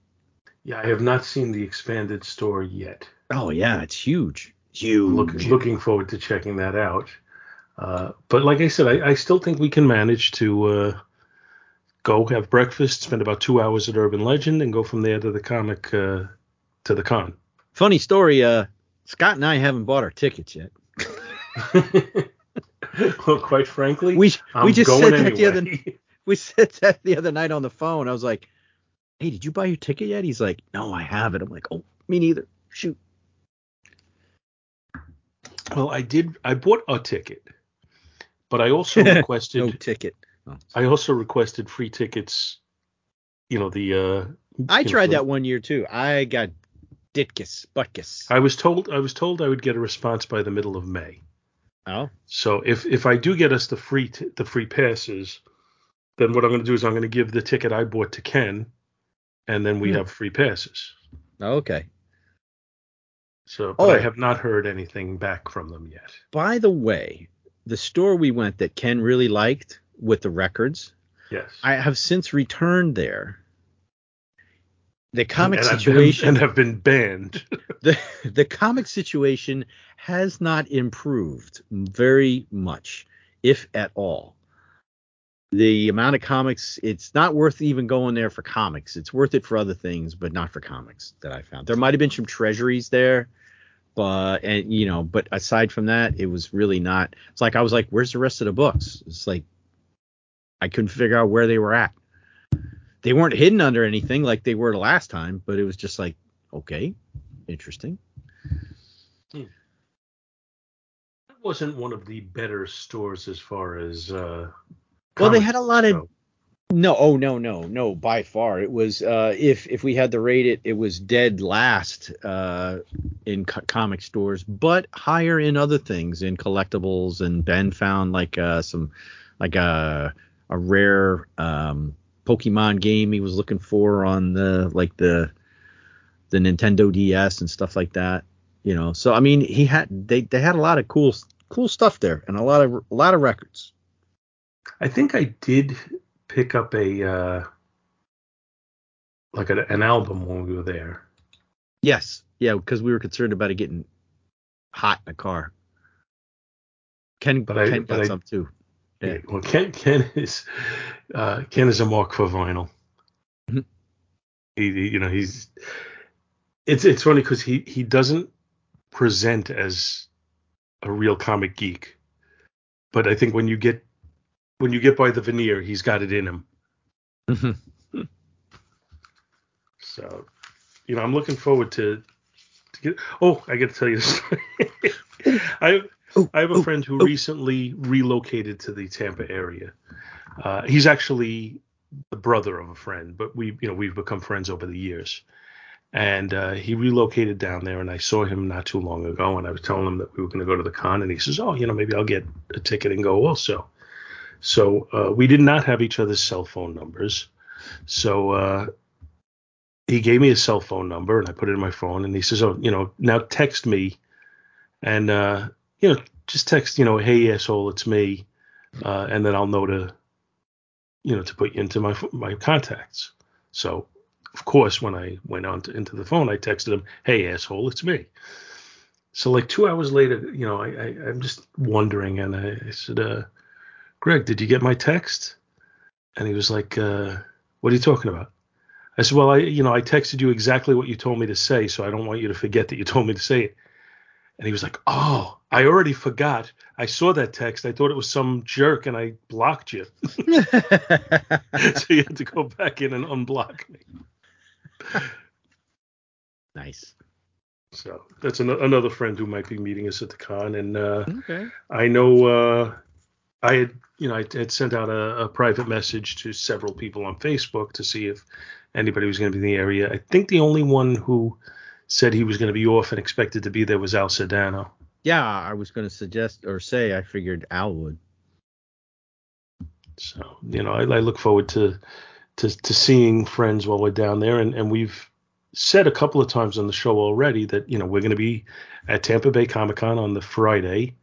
Yeah, I have not seen the expanded store yet. Oh yeah, it's huge. Huge. Look, looking forward to checking that out. Uh, but like I said, I, I still think we can manage to uh, go have breakfast, spend about two hours at Urban Legend, and go from there to the comic uh, to the con. Funny story. Uh, Scott and I haven't bought our tickets yet. well, quite frankly, we I'm we just going said that the other we said that the other night on the phone. I was like, "Hey, did you buy your ticket yet?" He's like, "No, I haven't." I'm like, "Oh, me neither." Shoot. Well, I did. I bought a ticket, But I also requested no ticket. Oh. I also requested free tickets. You know the. uh I you know, tried that one year too. I got Ditkus, Butkus. I was told I was told I would get a response by the middle of May. Oh. So if if I do get us the free t- the free passes, then what I'm going to do is I'm going to give the ticket I bought to Ken, and then we Hmm. have free passes. Okay. So but I Oh. have not heard anything back from them yet. By the way, the store we went that Ken really liked with the records, Yes. I have since returned there. The comic and I've been- situation and have been banned. the the comic situation has not improved very much, if at all. The amount of comics, it's not worth even going there for comics. It's worth it for other things, but not for comics that I found. There might have been some treasuries there, but and you know, but aside from that, it was really not. It's like I was like, where's the rest of the books? It's like I couldn't figure out where they were at. They weren't hidden under anything like they were the last time, but it was just like, okay, interesting. That wasn't one of the better stores as far as uh Well, they had a lot of no, oh no, no, no, by far. It was uh if if we had to rate it, it was dead last uh in co- comic stores, but higher in other things, in collectibles. And Ben found like uh some like a a rare um Pokemon game he was looking for on the like the the Nintendo DS and stuff like that. You know, so I mean, he had they they had a lot of cool cool stuff there and a lot of a lot of records. I think I did pick up a uh like a, an album when we were there. Yes, yeah, because we were concerned about it getting hot in the car. Ken, But I- Ken but got I- some too. Yeah. Well, Ken Ken is uh, Ken is a mark for vinyl. Mhm. He, he- you know, he's it's it's funny because he he doesn't present as a real comic geek, but I think when you get when you get by the veneer, he's got it in him. Mhm. So, you know, I'm looking forward to. to get, oh, I got to tell you this story. I I have a friend who recently relocated to the Tampa area. Uh, he's actually the brother of a friend, but we you know we've become friends over the years. And uh, he relocated down there, and I saw him not too long ago, and I was telling him that we were going to go to the con, and he says, "Oh, you know, maybe I'll get a ticket and go also." So uh, we did not have each other's cell phone numbers, so uh, he gave me his cell phone number, and I put it in my phone, and he says, "Oh, you know, now text me, and uh, you know, just text, you know, hey asshole, it's me, uh, and then I'll know to, you know, to put you into my my contacts." So, of course, when I went on to, into the phone, I texted him, "Hey asshole, it's me." So like two hours later, you know, I, I I'm just wondering, and I, I said, uh, "Greg, did you get my text?" And he was like, uh, "What are you talking about?" I said, "Well, I you know I texted you exactly what you told me to say, so I don't want you to forget that you told me to say it." And he was like, "Oh, I already forgot. I saw that text. I thought it was some jerk, and I blocked you." so you had to go back in and unblock me. Nice. So that's an- another friend who might be meeting us at the con, and uh, Okay. I know uh, I had you know I had sent out a, a private message to several people on Facebook to see if anybody was going to be in the area. I think the only one who said he was going to be off and expected to be there was Al Sedano. Yeah, I was going to suggest or say I figured Al would. So you know I, I look forward to, to to seeing friends while we're down there, and and we've said a couple of times on the show already that you know we're going to be at Tampa Bay Comic Con on the Friday,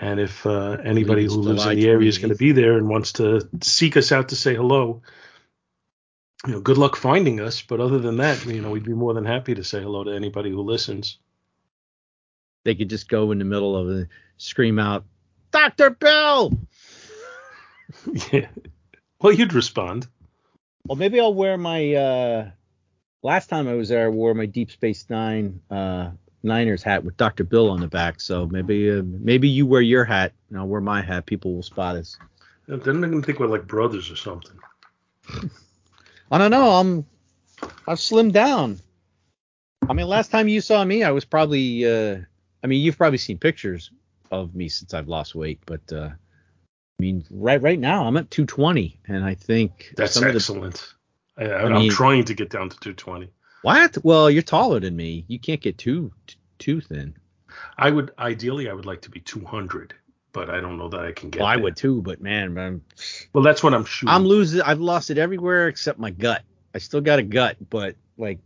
and if uh, anybody who lives July in the area is going to be there and wants to seek us out to say hello, you know, good luck finding us. But other than that, you know, we'd be more than happy to say hello to anybody who listens. They could just go in the middle of it, scream out, Dr. Bill! yeah. Well, you'd respond. Well, maybe I'll wear my. uh Last time I was there, I wore my Deep Space Nine uh Niners hat with Dr. Bill on the back. So maybe uh, maybe you wear your hat and I'll wear my hat. People will spot us. Then they're to think we're like brothers or something. I don't know. I'm I've slimmed down. I mean, last time you saw me, I was probably. uh I mean, you've probably seen pictures of me since I've lost weight, but uh I mean, right right now I'm at 220, and I think That's of the- excellent. I, mean- trying to get down to 220. what? Well, you're taller than me. You can't get too too thin. I would ideally I would like to be 200, but I don't know that I can get. Well, I would too, but man, man, Well, that's what I'm shooting. I'm losing. I've lost it everywhere except my gut. I still got a gut, but like,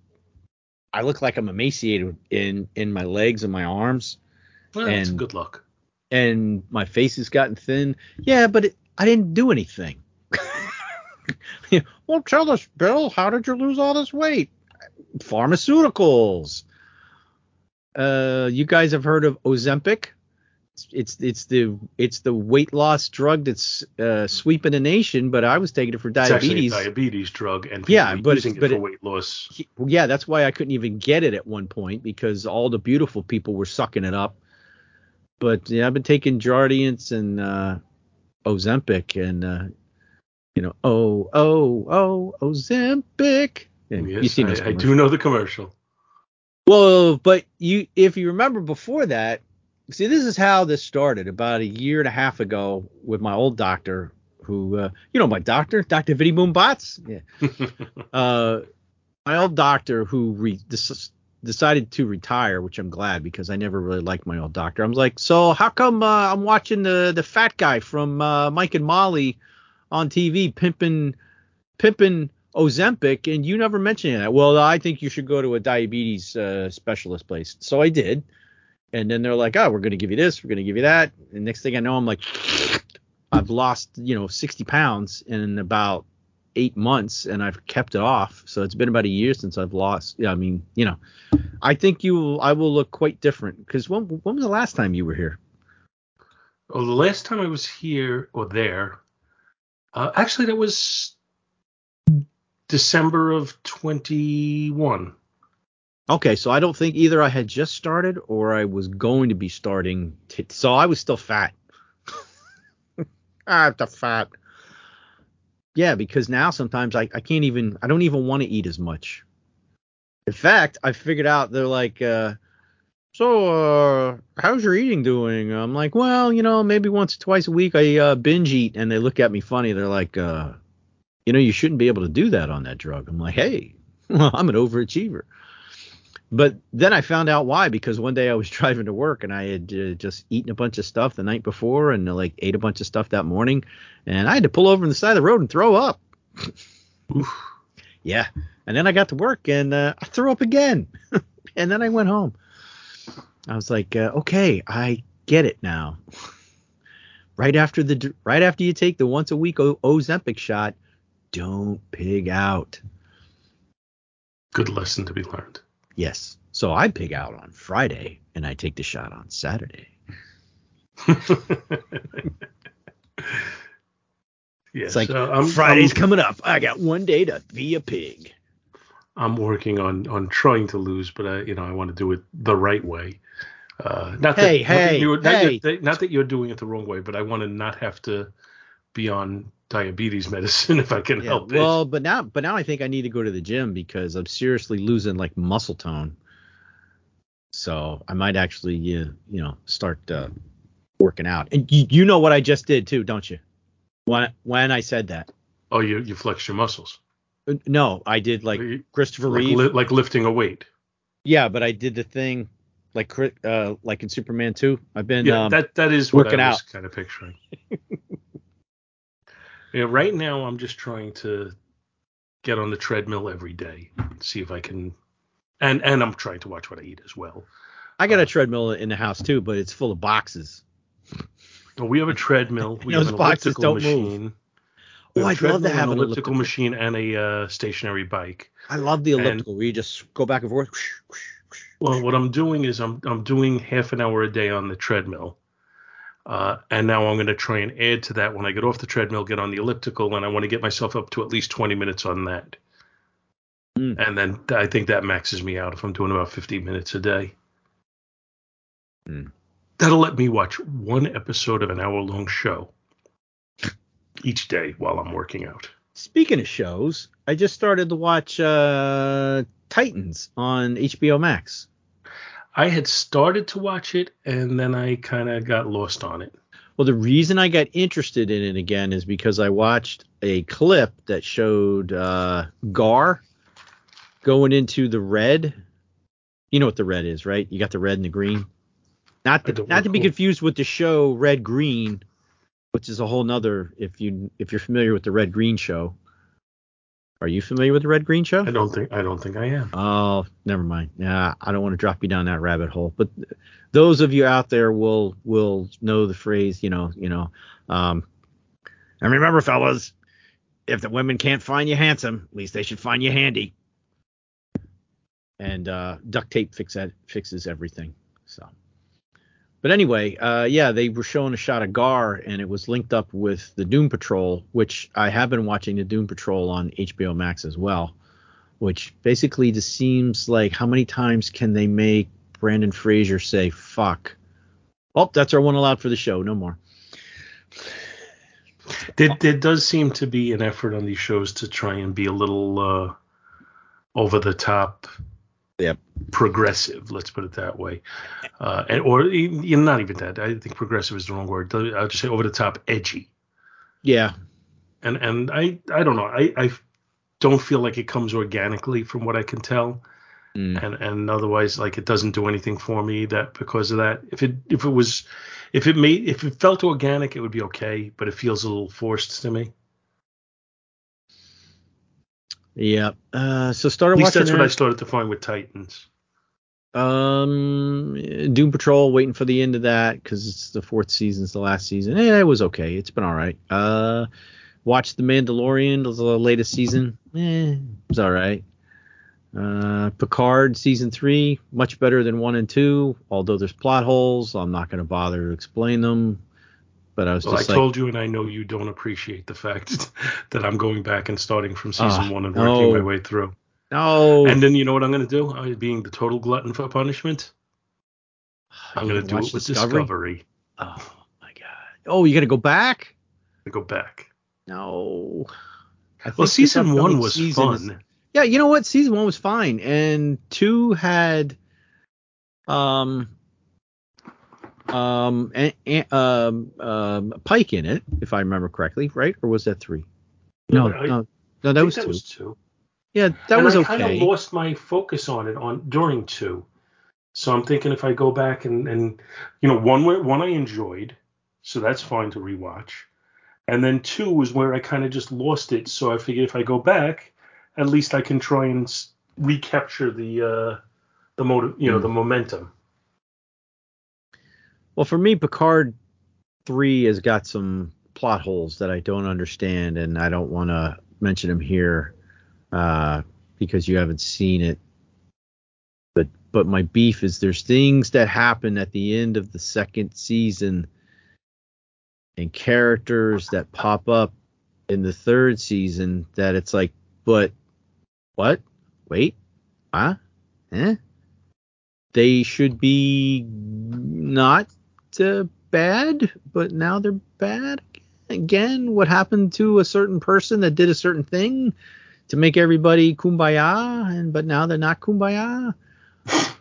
I look like I'm emaciated in in my legs and my arms, Well, that's and- good luck. and my face has gotten thin. Yeah, but it, I didn't do anything. well, tell us, Bill, how did you lose all this weight? Pharmaceuticals. Uh, you guys have heard of Ozempic? It's it's, it's the it's the weight loss drug that's uh, sweeping the nation, but I was taking it for It's a diabetes. diabetes drug, and Yeah, but using it's- it but for it- weight loss. He- yeah, that's why I couldn't even get it at one point because all the beautiful people were sucking it up. But yeah, I've been taking Jardiance and uh, Ozempic and uh, you know, oh, oh, oh, Ozempic. And Yes, you've seen those I, I do know the commercial. Well, but you, if you remember before that, see, this is how this started about a year and a half ago with my old doctor, who, uh, you know, my doctor, Doctor Vinny Boom Bots. Yeah. uh, my old doctor who re- decided to retire, which I'm glad because I never really liked my old doctor. I'm like, so how come uh, I'm watching the the fat guy from uh, Mike and Molly on TV pimping pimping Ozempic and you never mentioned that? Well, I think you should go to a diabetes uh, specialist place. So I did. And then they're like, oh, we're going to give you this, we're going to give you that. And next thing I know, I'm like, I've lost, you know, 60 pounds in about eight months and I've kept it off. So it's been about a year since I've lost. Yeah, I mean, you know, I think you I will look quite different because when, when was the last time you were here? Well, the last time I was here or there, uh, actually, that was December of 21. Okay, so I don't think either I had just started or I was going to be starting. T- so I was still fat. ah, the fat. Yeah, because now sometimes I, I can't even I don't even want to eat as much. In fact, I figured out they're like, uh, so uh, how's your eating doing? I'm like, well, you know, maybe once or twice a week I uh, binge eat, and they look at me funny. They're like, uh, you know, you shouldn't be able to do that on that drug. I'm like, hey, I'm an overachiever. But then I found out why because one day I was driving to work and I had uh, just eaten a bunch of stuff the night before and uh, like ate a bunch of stuff that morning and I had to pull over on the side of the road and throw up. yeah. And then I got to work and uh, I threw up again. and then I went home. I was like, uh, okay, I get it now. right after the right after you take the once a week o- Ozempic shot, don't pig out. Good lesson to be learned. Yes. So I pig out on Friday and I take the shot on Saturday. Yeah, It's like so I'm- Friday's I'm- coming up. I got one day to be a pig. I'm working on on trying to lose, but I, you know, I want to do it the right way. Uh, not Hey, that, not that hey, not hey. that- not that you're doing it the wrong way, but I want to not have to be on diabetes medicine if I can Yeah, help well, but now but now I think I need to go to the gym because I'm seriously losing like muscle tone. So I might actually you, you know start uh, working out. And you, you know what I just did too, don't you? When when I said that. Oh, you you flex your muscles, Uh, No, I did like Christopher like, Reeve. li- like lifting a weight. yeah, but I did the thing like uh like in Superman 2. I've been yeah, um, that that is what working I was out. kind of picturing. yeah, right now I'm just trying to get on the treadmill every day, see if I can, and and I'm trying to watch what I eat as well. I got a treadmill in the house too, but it's full of boxes. Well, we have a treadmill. We Those have an boxes elliptical don't move. machine. We Oh, I'd love to have an elliptical, machine and a uh, stationary bike. I love the And- elliptical where you just go back and forth. Well, what I'm doing is I'm I'm doing half an hour a day on the treadmill, uh, and now I'm going to try and add to that when I get off the treadmill, get on the elliptical, and I want to get myself up to at least 20 minutes on that. Hmm. And then I think that maxes me out if I'm doing about 15 minutes a day. Hmm. That'll let me watch one episode of an hour long show each day while I'm working out. Speaking of shows, I just started to watch uh, Titans on HBO Max. I had started to watch it and then I kind of got lost on it. Well, the reason I got interested in it again is because I watched a clip that showed uh, Gar going into the red. You know what the red is, right? You got the red and the green. Not the, not to be confused with the show Red Green, which is a whole nother. If you if you're familiar with the Red Green show, are you familiar with the Red Green show? I don't think I don't think I am. Oh, never mind. Yeah, I don't want to drop you down that rabbit hole. But those of you out there will will know the phrase. You know, you know. Um, and remember, fellas, if the women can't find you handsome, at least they should find you handy. And uh, duct tape fix that, fixes everything. So. But anyway, uh, yeah, they were showing a shot of Gar, and it was linked up with the Doom Patrol, which I have been watching the Doom Patrol on HBO Max as well. Which basically just seems like how many times can they make Brendan Fraser say "fuck"? Oh, that's our one allowed for the show. No more. There, there does seem to be an effort on these shows to try and be a little uh, over the top yep. progressive, let's put it that way. Uh, and or not even that. I think progressive is the wrong word. I'll just say over the top edgy. Yeah. And and I I don't know. I I don't feel like it comes organically from what I can tell. Mm. And and otherwise like it doesn't do anything for me that because of that. If it if it was if it made if it felt organic it would be okay, but it feels a little forced to me. Yeah. Uh, so started At least watching. that's what. I started to find with Titans. Um, Doom Patrol, waiting for the end of that because it's the fourth season, it's the last season. Eh, it was okay. It's been all right. Uh, watched The Mandalorian, the latest season. Eh, it was all right. Uh, Picard season three, much better than one and two. Although there's plot holes, I'm not going to bother to explain them. But I was Well, I like, told you, and I know you don't appreciate the fact that I'm going back and starting from season Ah, one and no. working my way through. no. And then you know what I'm going to do? I, being the total glutton for punishment, I'm going to do it with Discovery? Discovery. oh my god. Oh, you got to go back? I go back. No. Well, season one was season is- fun. Yeah, you know what? Season one was fine, and two had um um and, a- um um Pike in it, if I remember correctly, right? Or was that three? No, I- no, no, that was that two. was two. Yeah, that and was I okay. kind of lost my focus on it on during two. So I'm thinking if I go back and, and you know one where one I enjoyed, so that's fine to rewatch. And then two was where I kind of just lost it. So I figured if I go back, at least I can try and recapture the uh, the motive, you know, Mm. the momentum. Well, for me, Picard three has got some plot holes that I don't understand, and I don't want to mention them here uh, because you haven't seen it. But but my beef is there's things that happen at the end of the second season and characters that pop up in the third season that it's like, but what? Wait, huh? Eh? They should be not uh, bad, but now they're bad again. What happened to a certain person that did a certain thing to make everybody kumbaya, and but now they're not kumbaya? I,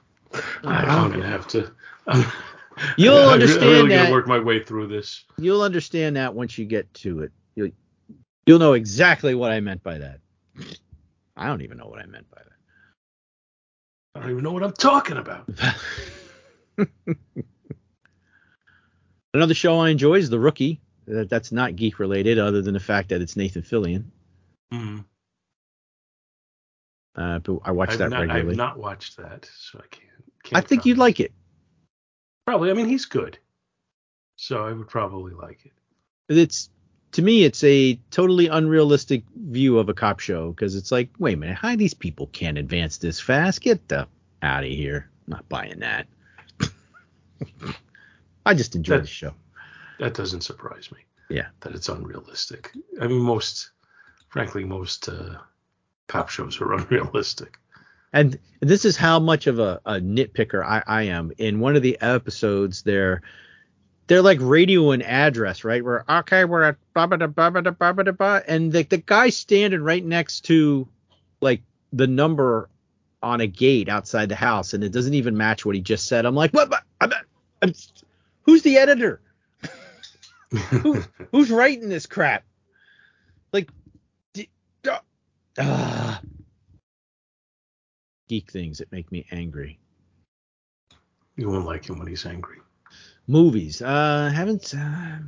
I'm gonna have to. You'll I'm understand really that. gonna work my way through this. You'll understand that once you get to it. You'll you'll know exactly what I meant by that. I don't even know what I meant by that. I don't even know what I'm talking about. Another show I enjoy is The Rookie. That, that's not geek related, other than the fact that it's Nathan Fillion. Mm. Uh, but I watch I've that not, regularly. I've not watched that, so I can't. I can't think you'd like it. Probably. I mean, he's good, so I would probably like it. It's to me, it's a totally unrealistic view of a cop show because it's like, wait a minute, how these people can't advance this fast? Get the out of here! I'm not buying that. I just enjoy That- the show. That doesn't surprise me. Yeah. That it's unrealistic. I mean, most, frankly, most uh, cop shows are unrealistic. And this is how much of a, a nitpicker I, I am. In one of the episodes, they're they're like radio and address, right? We're okay, we're at blah blah blah blah blah blah blah, blah and the the guy standing right next to like the number on a gate outside the house, and it doesn't even match what he just said. I'm like, what? what I'm, I'm, who's the editor? Who, who's writing this crap? Like, d- uh, geek things that make me angry. You won't like him when he's angry. Movies. Uh, haven't. Uh,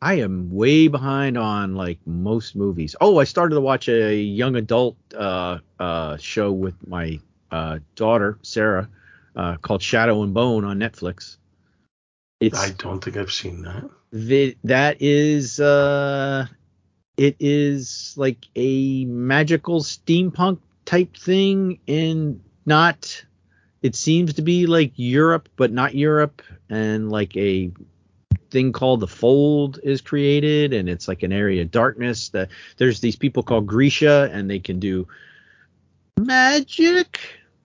I am way behind on like most movies. Oh, I started to watch a young adult uh, uh, show with my uh, daughter Sarah uh, called Shadow and Bone on Netflix. It's I don't think I've seen that. the, that is uh, it is like a magical steampunk type thing in not it seems to be like Europe but not Europe. And like a thing called the fold is created and it's like an area of darkness that there's these people called Grisha and they can do magic.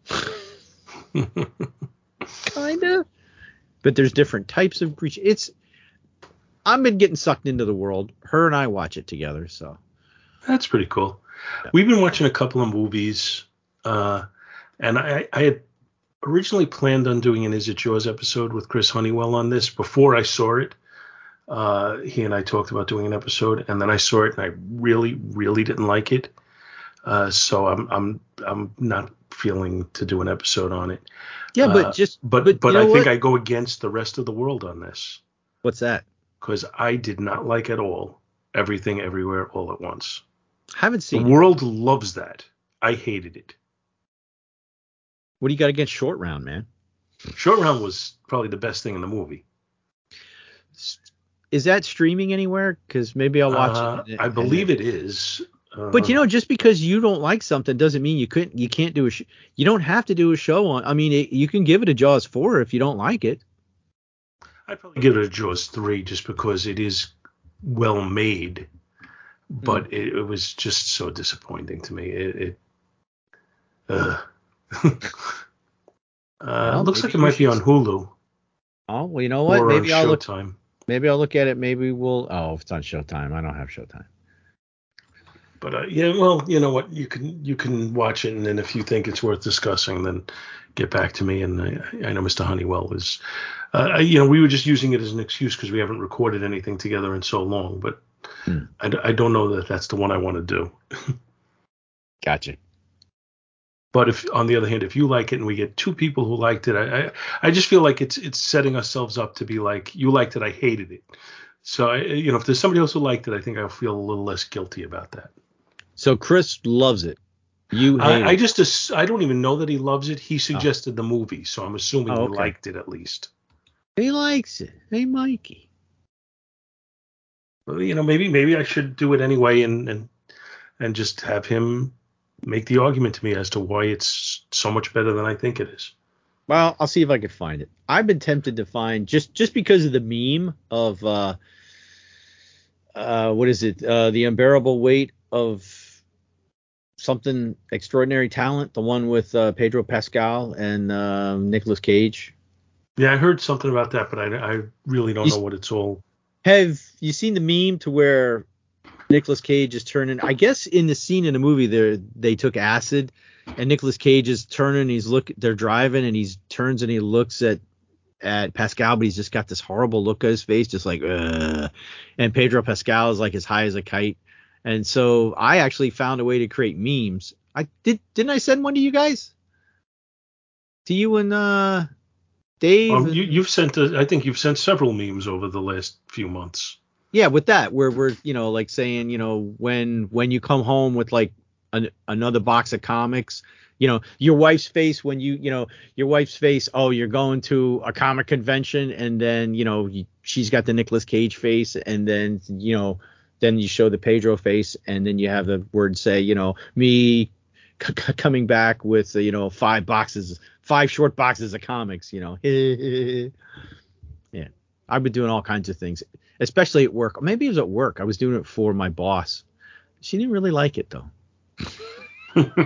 Kind of but there's different types of Grisha it's I've been getting sucked into the world her and I watch it together so That's pretty cool. We've been watching a couple of movies, uh, and I, I had originally planned on doing an Is It Yours episode with Chris Honeywell on this before I saw it. Uh, he and I talked about doing an episode, and then I saw it, and I really, really didn't like it. Uh, so I'm, I'm, I'm not feeling to do an episode on it. Yeah, but Uh, just- but, but but, I think what? I go against the rest of the world on this what's that because I did not like at all everything everywhere all at once. haven't The seen it. world loves that. I hated it. what do you got against short round man Short Round was probably the best thing in the movie. is that streaming anywhere because maybe I'll watch Uh, it I believe it is. But you know, just because you don't like something doesn't mean you couldn't, you can't do a, sh- you don't have to do a show on. I mean, it, you can give it a Jaws four if you don't like it. I'd probably give it a Jaws three just because it is well made, but it, it was just so disappointing to me. It, it uh, uh, Well, looks like it might be on Hulu Oh well, you know what? or Maybe I'll look. Showtime. Maybe I'll look at it. Maybe we'll. Oh, if it's on Showtime. I don't have Showtime. But uh, yeah, well, you know what? You can you can watch it, and then if you think it's worth discussing, then get back to me. And I, I know Mr. Honeywell is, uh, I- you know, we were just using it as an excuse because we haven't recorded anything together in so long. But Hmm. I, I don't know that that's the one I want to do. Gotcha. But if, on the other hand, if you like it and we get two people who liked it, I, I, I just feel like it's it's setting ourselves up to be like, you liked it, I hated it. So I, you know, if there's somebody else who liked it, I think I'll feel a little less guilty about that. So Chris loves it. You I, I just ass- I don't even know that he loves it. He suggested the movie, so I'm assuming Oh, he liked it at least. He likes it. Hey, Mikey. Well, you know, maybe maybe I should do it anyway and and and just have him make the argument to me as to why it's so much better than I think it is. Well, I'll see if I can find it. I've been tempted to find just just because of the meme of uh uh what is it? Uh the unbearable weight of something extraordinary talent, the one with uh, Pedro Pascal and uh, Nicolas Cage. Yeah, I heard something about that, but I, I really don't You know what it's all. Have you seen the meme to where Nicolas Cage is turning? I guess in the scene in the movie there they took acid and Nicolas Cage is turning. He's look. They're driving and he's turns and he looks at at Pascal, but he's just got this horrible look on his face, just like. Ugh. And Pedro Pascal is like as high as a kite. And so I actually found a way to create memes. I did. Didn't I send one to you guys? To you and uh Dave. Um, you, you've sent, a, I think you've sent several memes over the last few months. Yeah, with that, where we're you know like saying you know when when you come home with like an, another box of comics, you know your wife's face when you you know your wife's face. Oh, you're going to a comic convention, and then you know you, she's got the Nicolas Cage face, and then you know then you show the Pedro face, and then you have the word say you know me c- c- coming back with uh, you know five boxes, five short boxes of comics. You know, yeah. I've been doing all kinds of things, especially at work. Maybe it was at work. I was doing it for my boss. She didn't really like it though.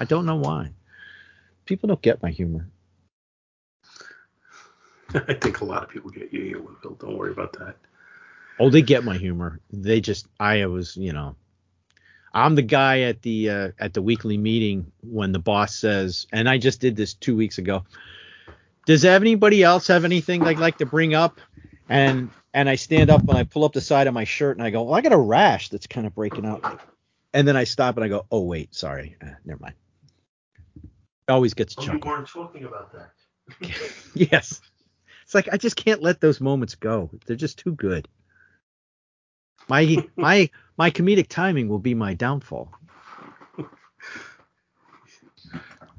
I don't know why. People don't get my humor. I think a lot of people get you, you Bill. Don't worry about that. Oh, they get my humor. They just I was, you know, I'm the guy at the uh, at the weekly meeting when the boss says, and I just did this two weeks ago. Does anybody else have anything they'd like to bring up and and I stand up and I pull up the side of my shirt and I go, well, I got a rash that's kind of breaking out. And then I stop and I go, oh wait, sorry, uh, never mind. Always gets Oh, you weren't talking about that. yes. It's like I just can't let those moments go. They're just too good. My my my comedic timing will be my downfall.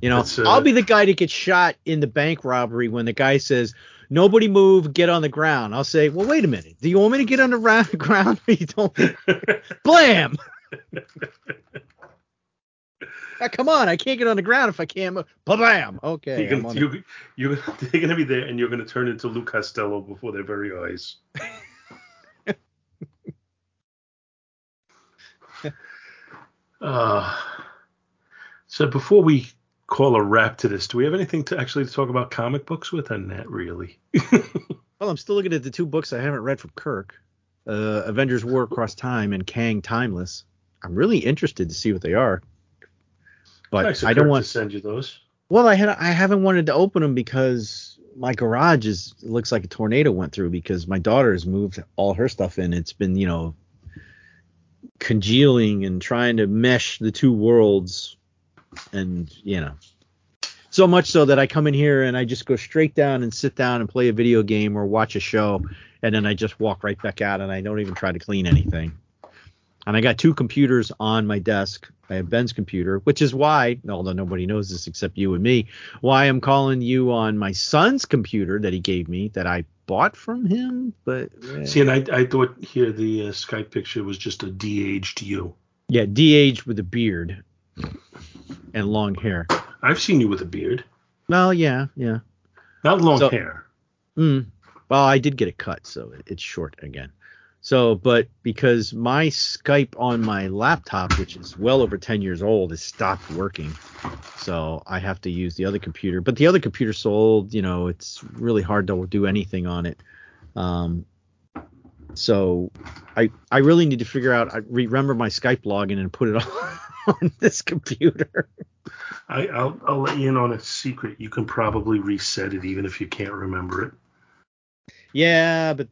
You know, uh, I'll be the guy that gets shot in the bank robbery when the guy says, "Nobody move, get on the ground." I'll say, "Well, wait a minute. Do you want me to get on the ra- ground? you don't." Blam! Ah, come on, I can't get on the ground if I can't move. Blam! Okay. you're gonna, you, you're, they're gonna be there, and you're gonna turn into Lou Costello before their very eyes. Uh, so before we call a wrap to this, do we have anything to actually talk about comic books with? And not really. Well, I'm still looking at the two books I haven't read from Kirk, uh, Avengers: War Across Time and Kang Timeless. I'm really interested to see what they are, but nice I don't want. to send you those. Well, I had I haven't wanted to open them because my garage is looks like a tornado went through because my daughter has moved all her stuff in. It's been you know congealing and trying to mesh the two worlds, and you know so much so that I come in here and I just go straight down and sit down and play a video game or watch a show, and then I just walk right back out and I don't even try to clean anything. And I got two computers on my desk. I have Ben's computer, which is why, although nobody knows this except you and me, why I'm calling you on my son's computer that he gave me that I bought from him. But eh, See, and I, I thought here the uh, Skype picture was just a de-aged you. yeah, de-aged with a beard and long hair. I've seen you with a beard, Well, yeah, yeah. not long So- hair. Mm. Well, I did get it cut, so it- it's short again. So, but because my Skype on my laptop, which is well over 10 years old, has stopped working. So I have to use the other computer. But the other computer's so old, you know, it's really hard to do anything on it. Um, so I I really need to figure out, I remember my Skype login and put it on, on this computer. I, I'll, I'll let you in on a secret. You can probably reset it even if you can't remember it. Yeah, but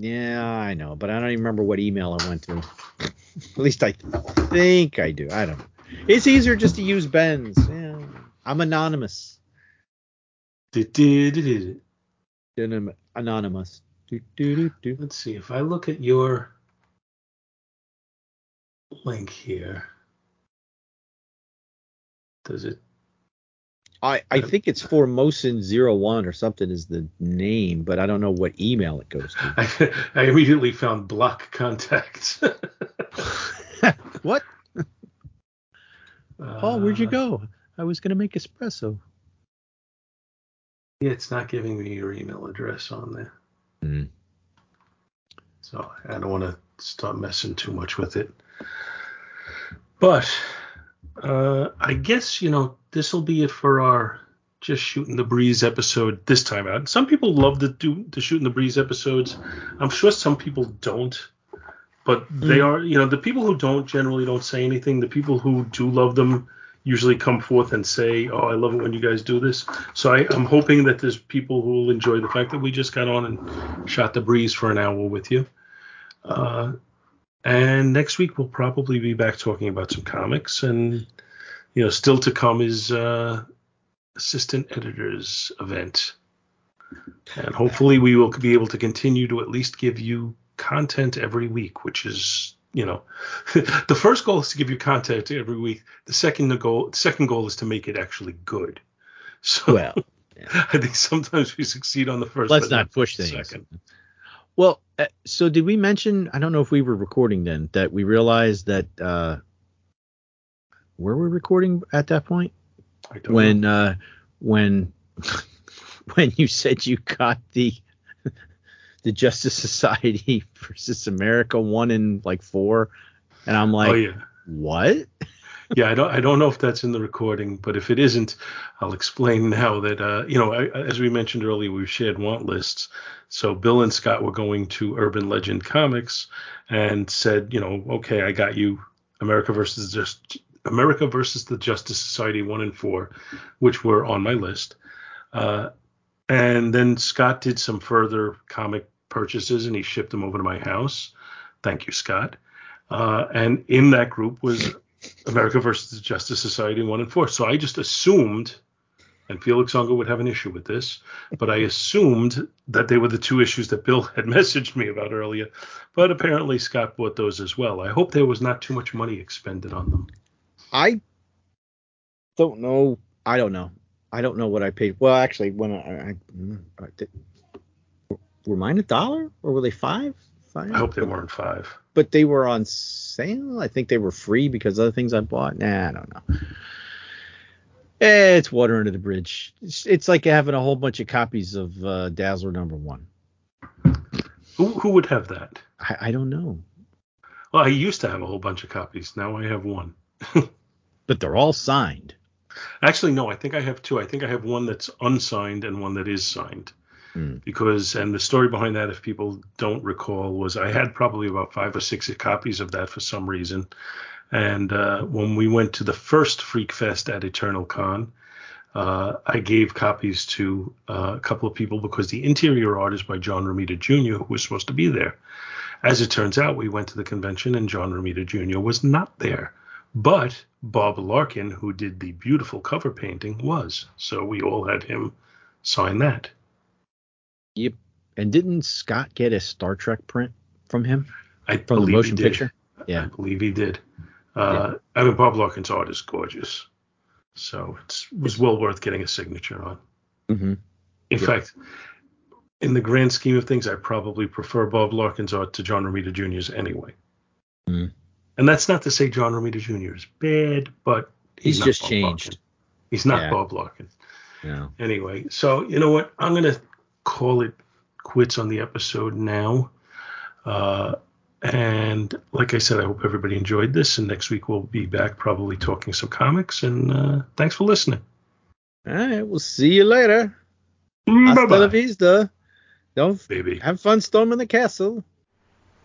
yeah, I know, but I don't even remember what email I went to. At least I think I do. I don't know. It's easier just to use Ben's. Yeah, I'm anonymous. Anonymous. Let's see if I look at your link here. Does it? I, I think it's Formosan01 or something is the name, but I don't know what email it goes to. I, I immediately found block contacts. what? Paul, where'd you Uh, go? I was going to make espresso. Yeah, it's not giving me your email address on there. Hmm. So I don't want to start messing too much with it. But uh, I guess, you know, this will be it for our just shooting the breeze episode this time out. Some people love the do the shooting the breeze episodes. I'm sure some people don't. But they Mm. are, you know, the people who don't generally don't say anything. The people who do love them usually come forth and say, "Oh, I love it when you guys do this." So I, I'm hoping that there's people who will enjoy the fact that we just got on and shot the breeze for an hour with you. Uh, and next week we'll probably be back talking about some comics, and you know, still to come is uh, assistant editors event, and hopefully we will be able to continue to at least give you content every week, which is you know, the first goal is to give you content every week. The second goal, the second goal is to make it actually good. So Well, I think sometimes we succeed on the first. let's but not push the things. Second. Well, uh, so did we mention? I don't know if we were recording then that we realized that uh, were we recording at that point when know. uh, when when you said you got the the Justice Society versus America one in like four, and I'm like, oh yeah. what? yeah, I don't I don't know if that's in the recording, but if it isn't, I'll explain now that uh, you know, I, as we mentioned earlier, we've shared want lists. So Bill and Scott were going to Urban Legend Comics and said, you know, okay, I got you America versus just America versus the Justice Society one and four, which were on my list. Uh, and then Scott did some further comic purchases and he shipped them over to my house. Thank you, Scott. Uh, and in that group was America versus the Justice Society one and four. So I just assumed, and Felix Unger would have an issue with this, but I assumed that they were the two issues that Bill had messaged me about earlier. But apparently Scott bought those as well. I hope there was not too much money expended on them. I don't know. I don't know. I don't know what I paid. Well, actually, when I, I, I did, were mine a dollar or were they five? Five. I hope they weren't five. But they were on sale. I think they were free because other things I bought. Nah, I don't know. It's water under the bridge. It's, it's like having a whole bunch of copies of uh, Dazzler number one. Who who would have that? I, I don't know, Well, I used to have a whole bunch of copies. Now I have one. but they're all signed. Actually, no. I think I have two. I think I have one that's unsigned and one that is signed. Hmm. Because and the story behind that, if people don't recall, was I had probably about five or six copies of that for some reason. And uh, when we went to the first Freak Fest at Eternal Con, uh, I gave copies to uh, a couple of people because the interior art is by John Romita Jr., who was supposed to be there. As it turns out, we went to the convention and John Romita Jr. was not there. But Bob Larkin, who did the beautiful cover painting, was. So we all had him sign that. Yep. And didn't Scott get a Star Trek print from him? I from the motion he did. picture? I Yeah. believe he did. Uh, I mean, Bob Larkin's art is gorgeous. So it was well worth getting a signature on. Mm-hmm. In Yeah. fact, in the grand scheme of things, I probably prefer Bob Larkin's art to John Romita Jr.'s anyway. Mm. And that's not to say John Romita Jr. is bad, but he's, He's just Bob changed. Larkin. He's not Yeah. Bob Larkin. Yeah. Anyway, so you know what? I'm gonna call it quits on the episode now. Uh, and like I said, I hope everybody enjoyed this. And next week we'll be back probably talking some comics. And uh, thanks for listening. All right. We'll see you later. Hasta la Bye-bye. vista. Don't Baby. have fun storming the castle.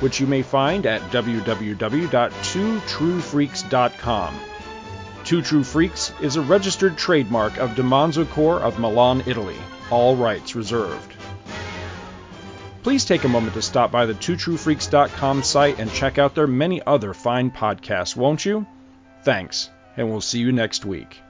which you may find at www.twotruefreaks.com. Two True Freaks is a registered trademark of DiManzo Corps of Milan, Italy. All rights reserved. Please take a moment to stop by the twotruefreaks.com site and check out their many other fine podcasts, won't you? Thanks, and we'll see you next week.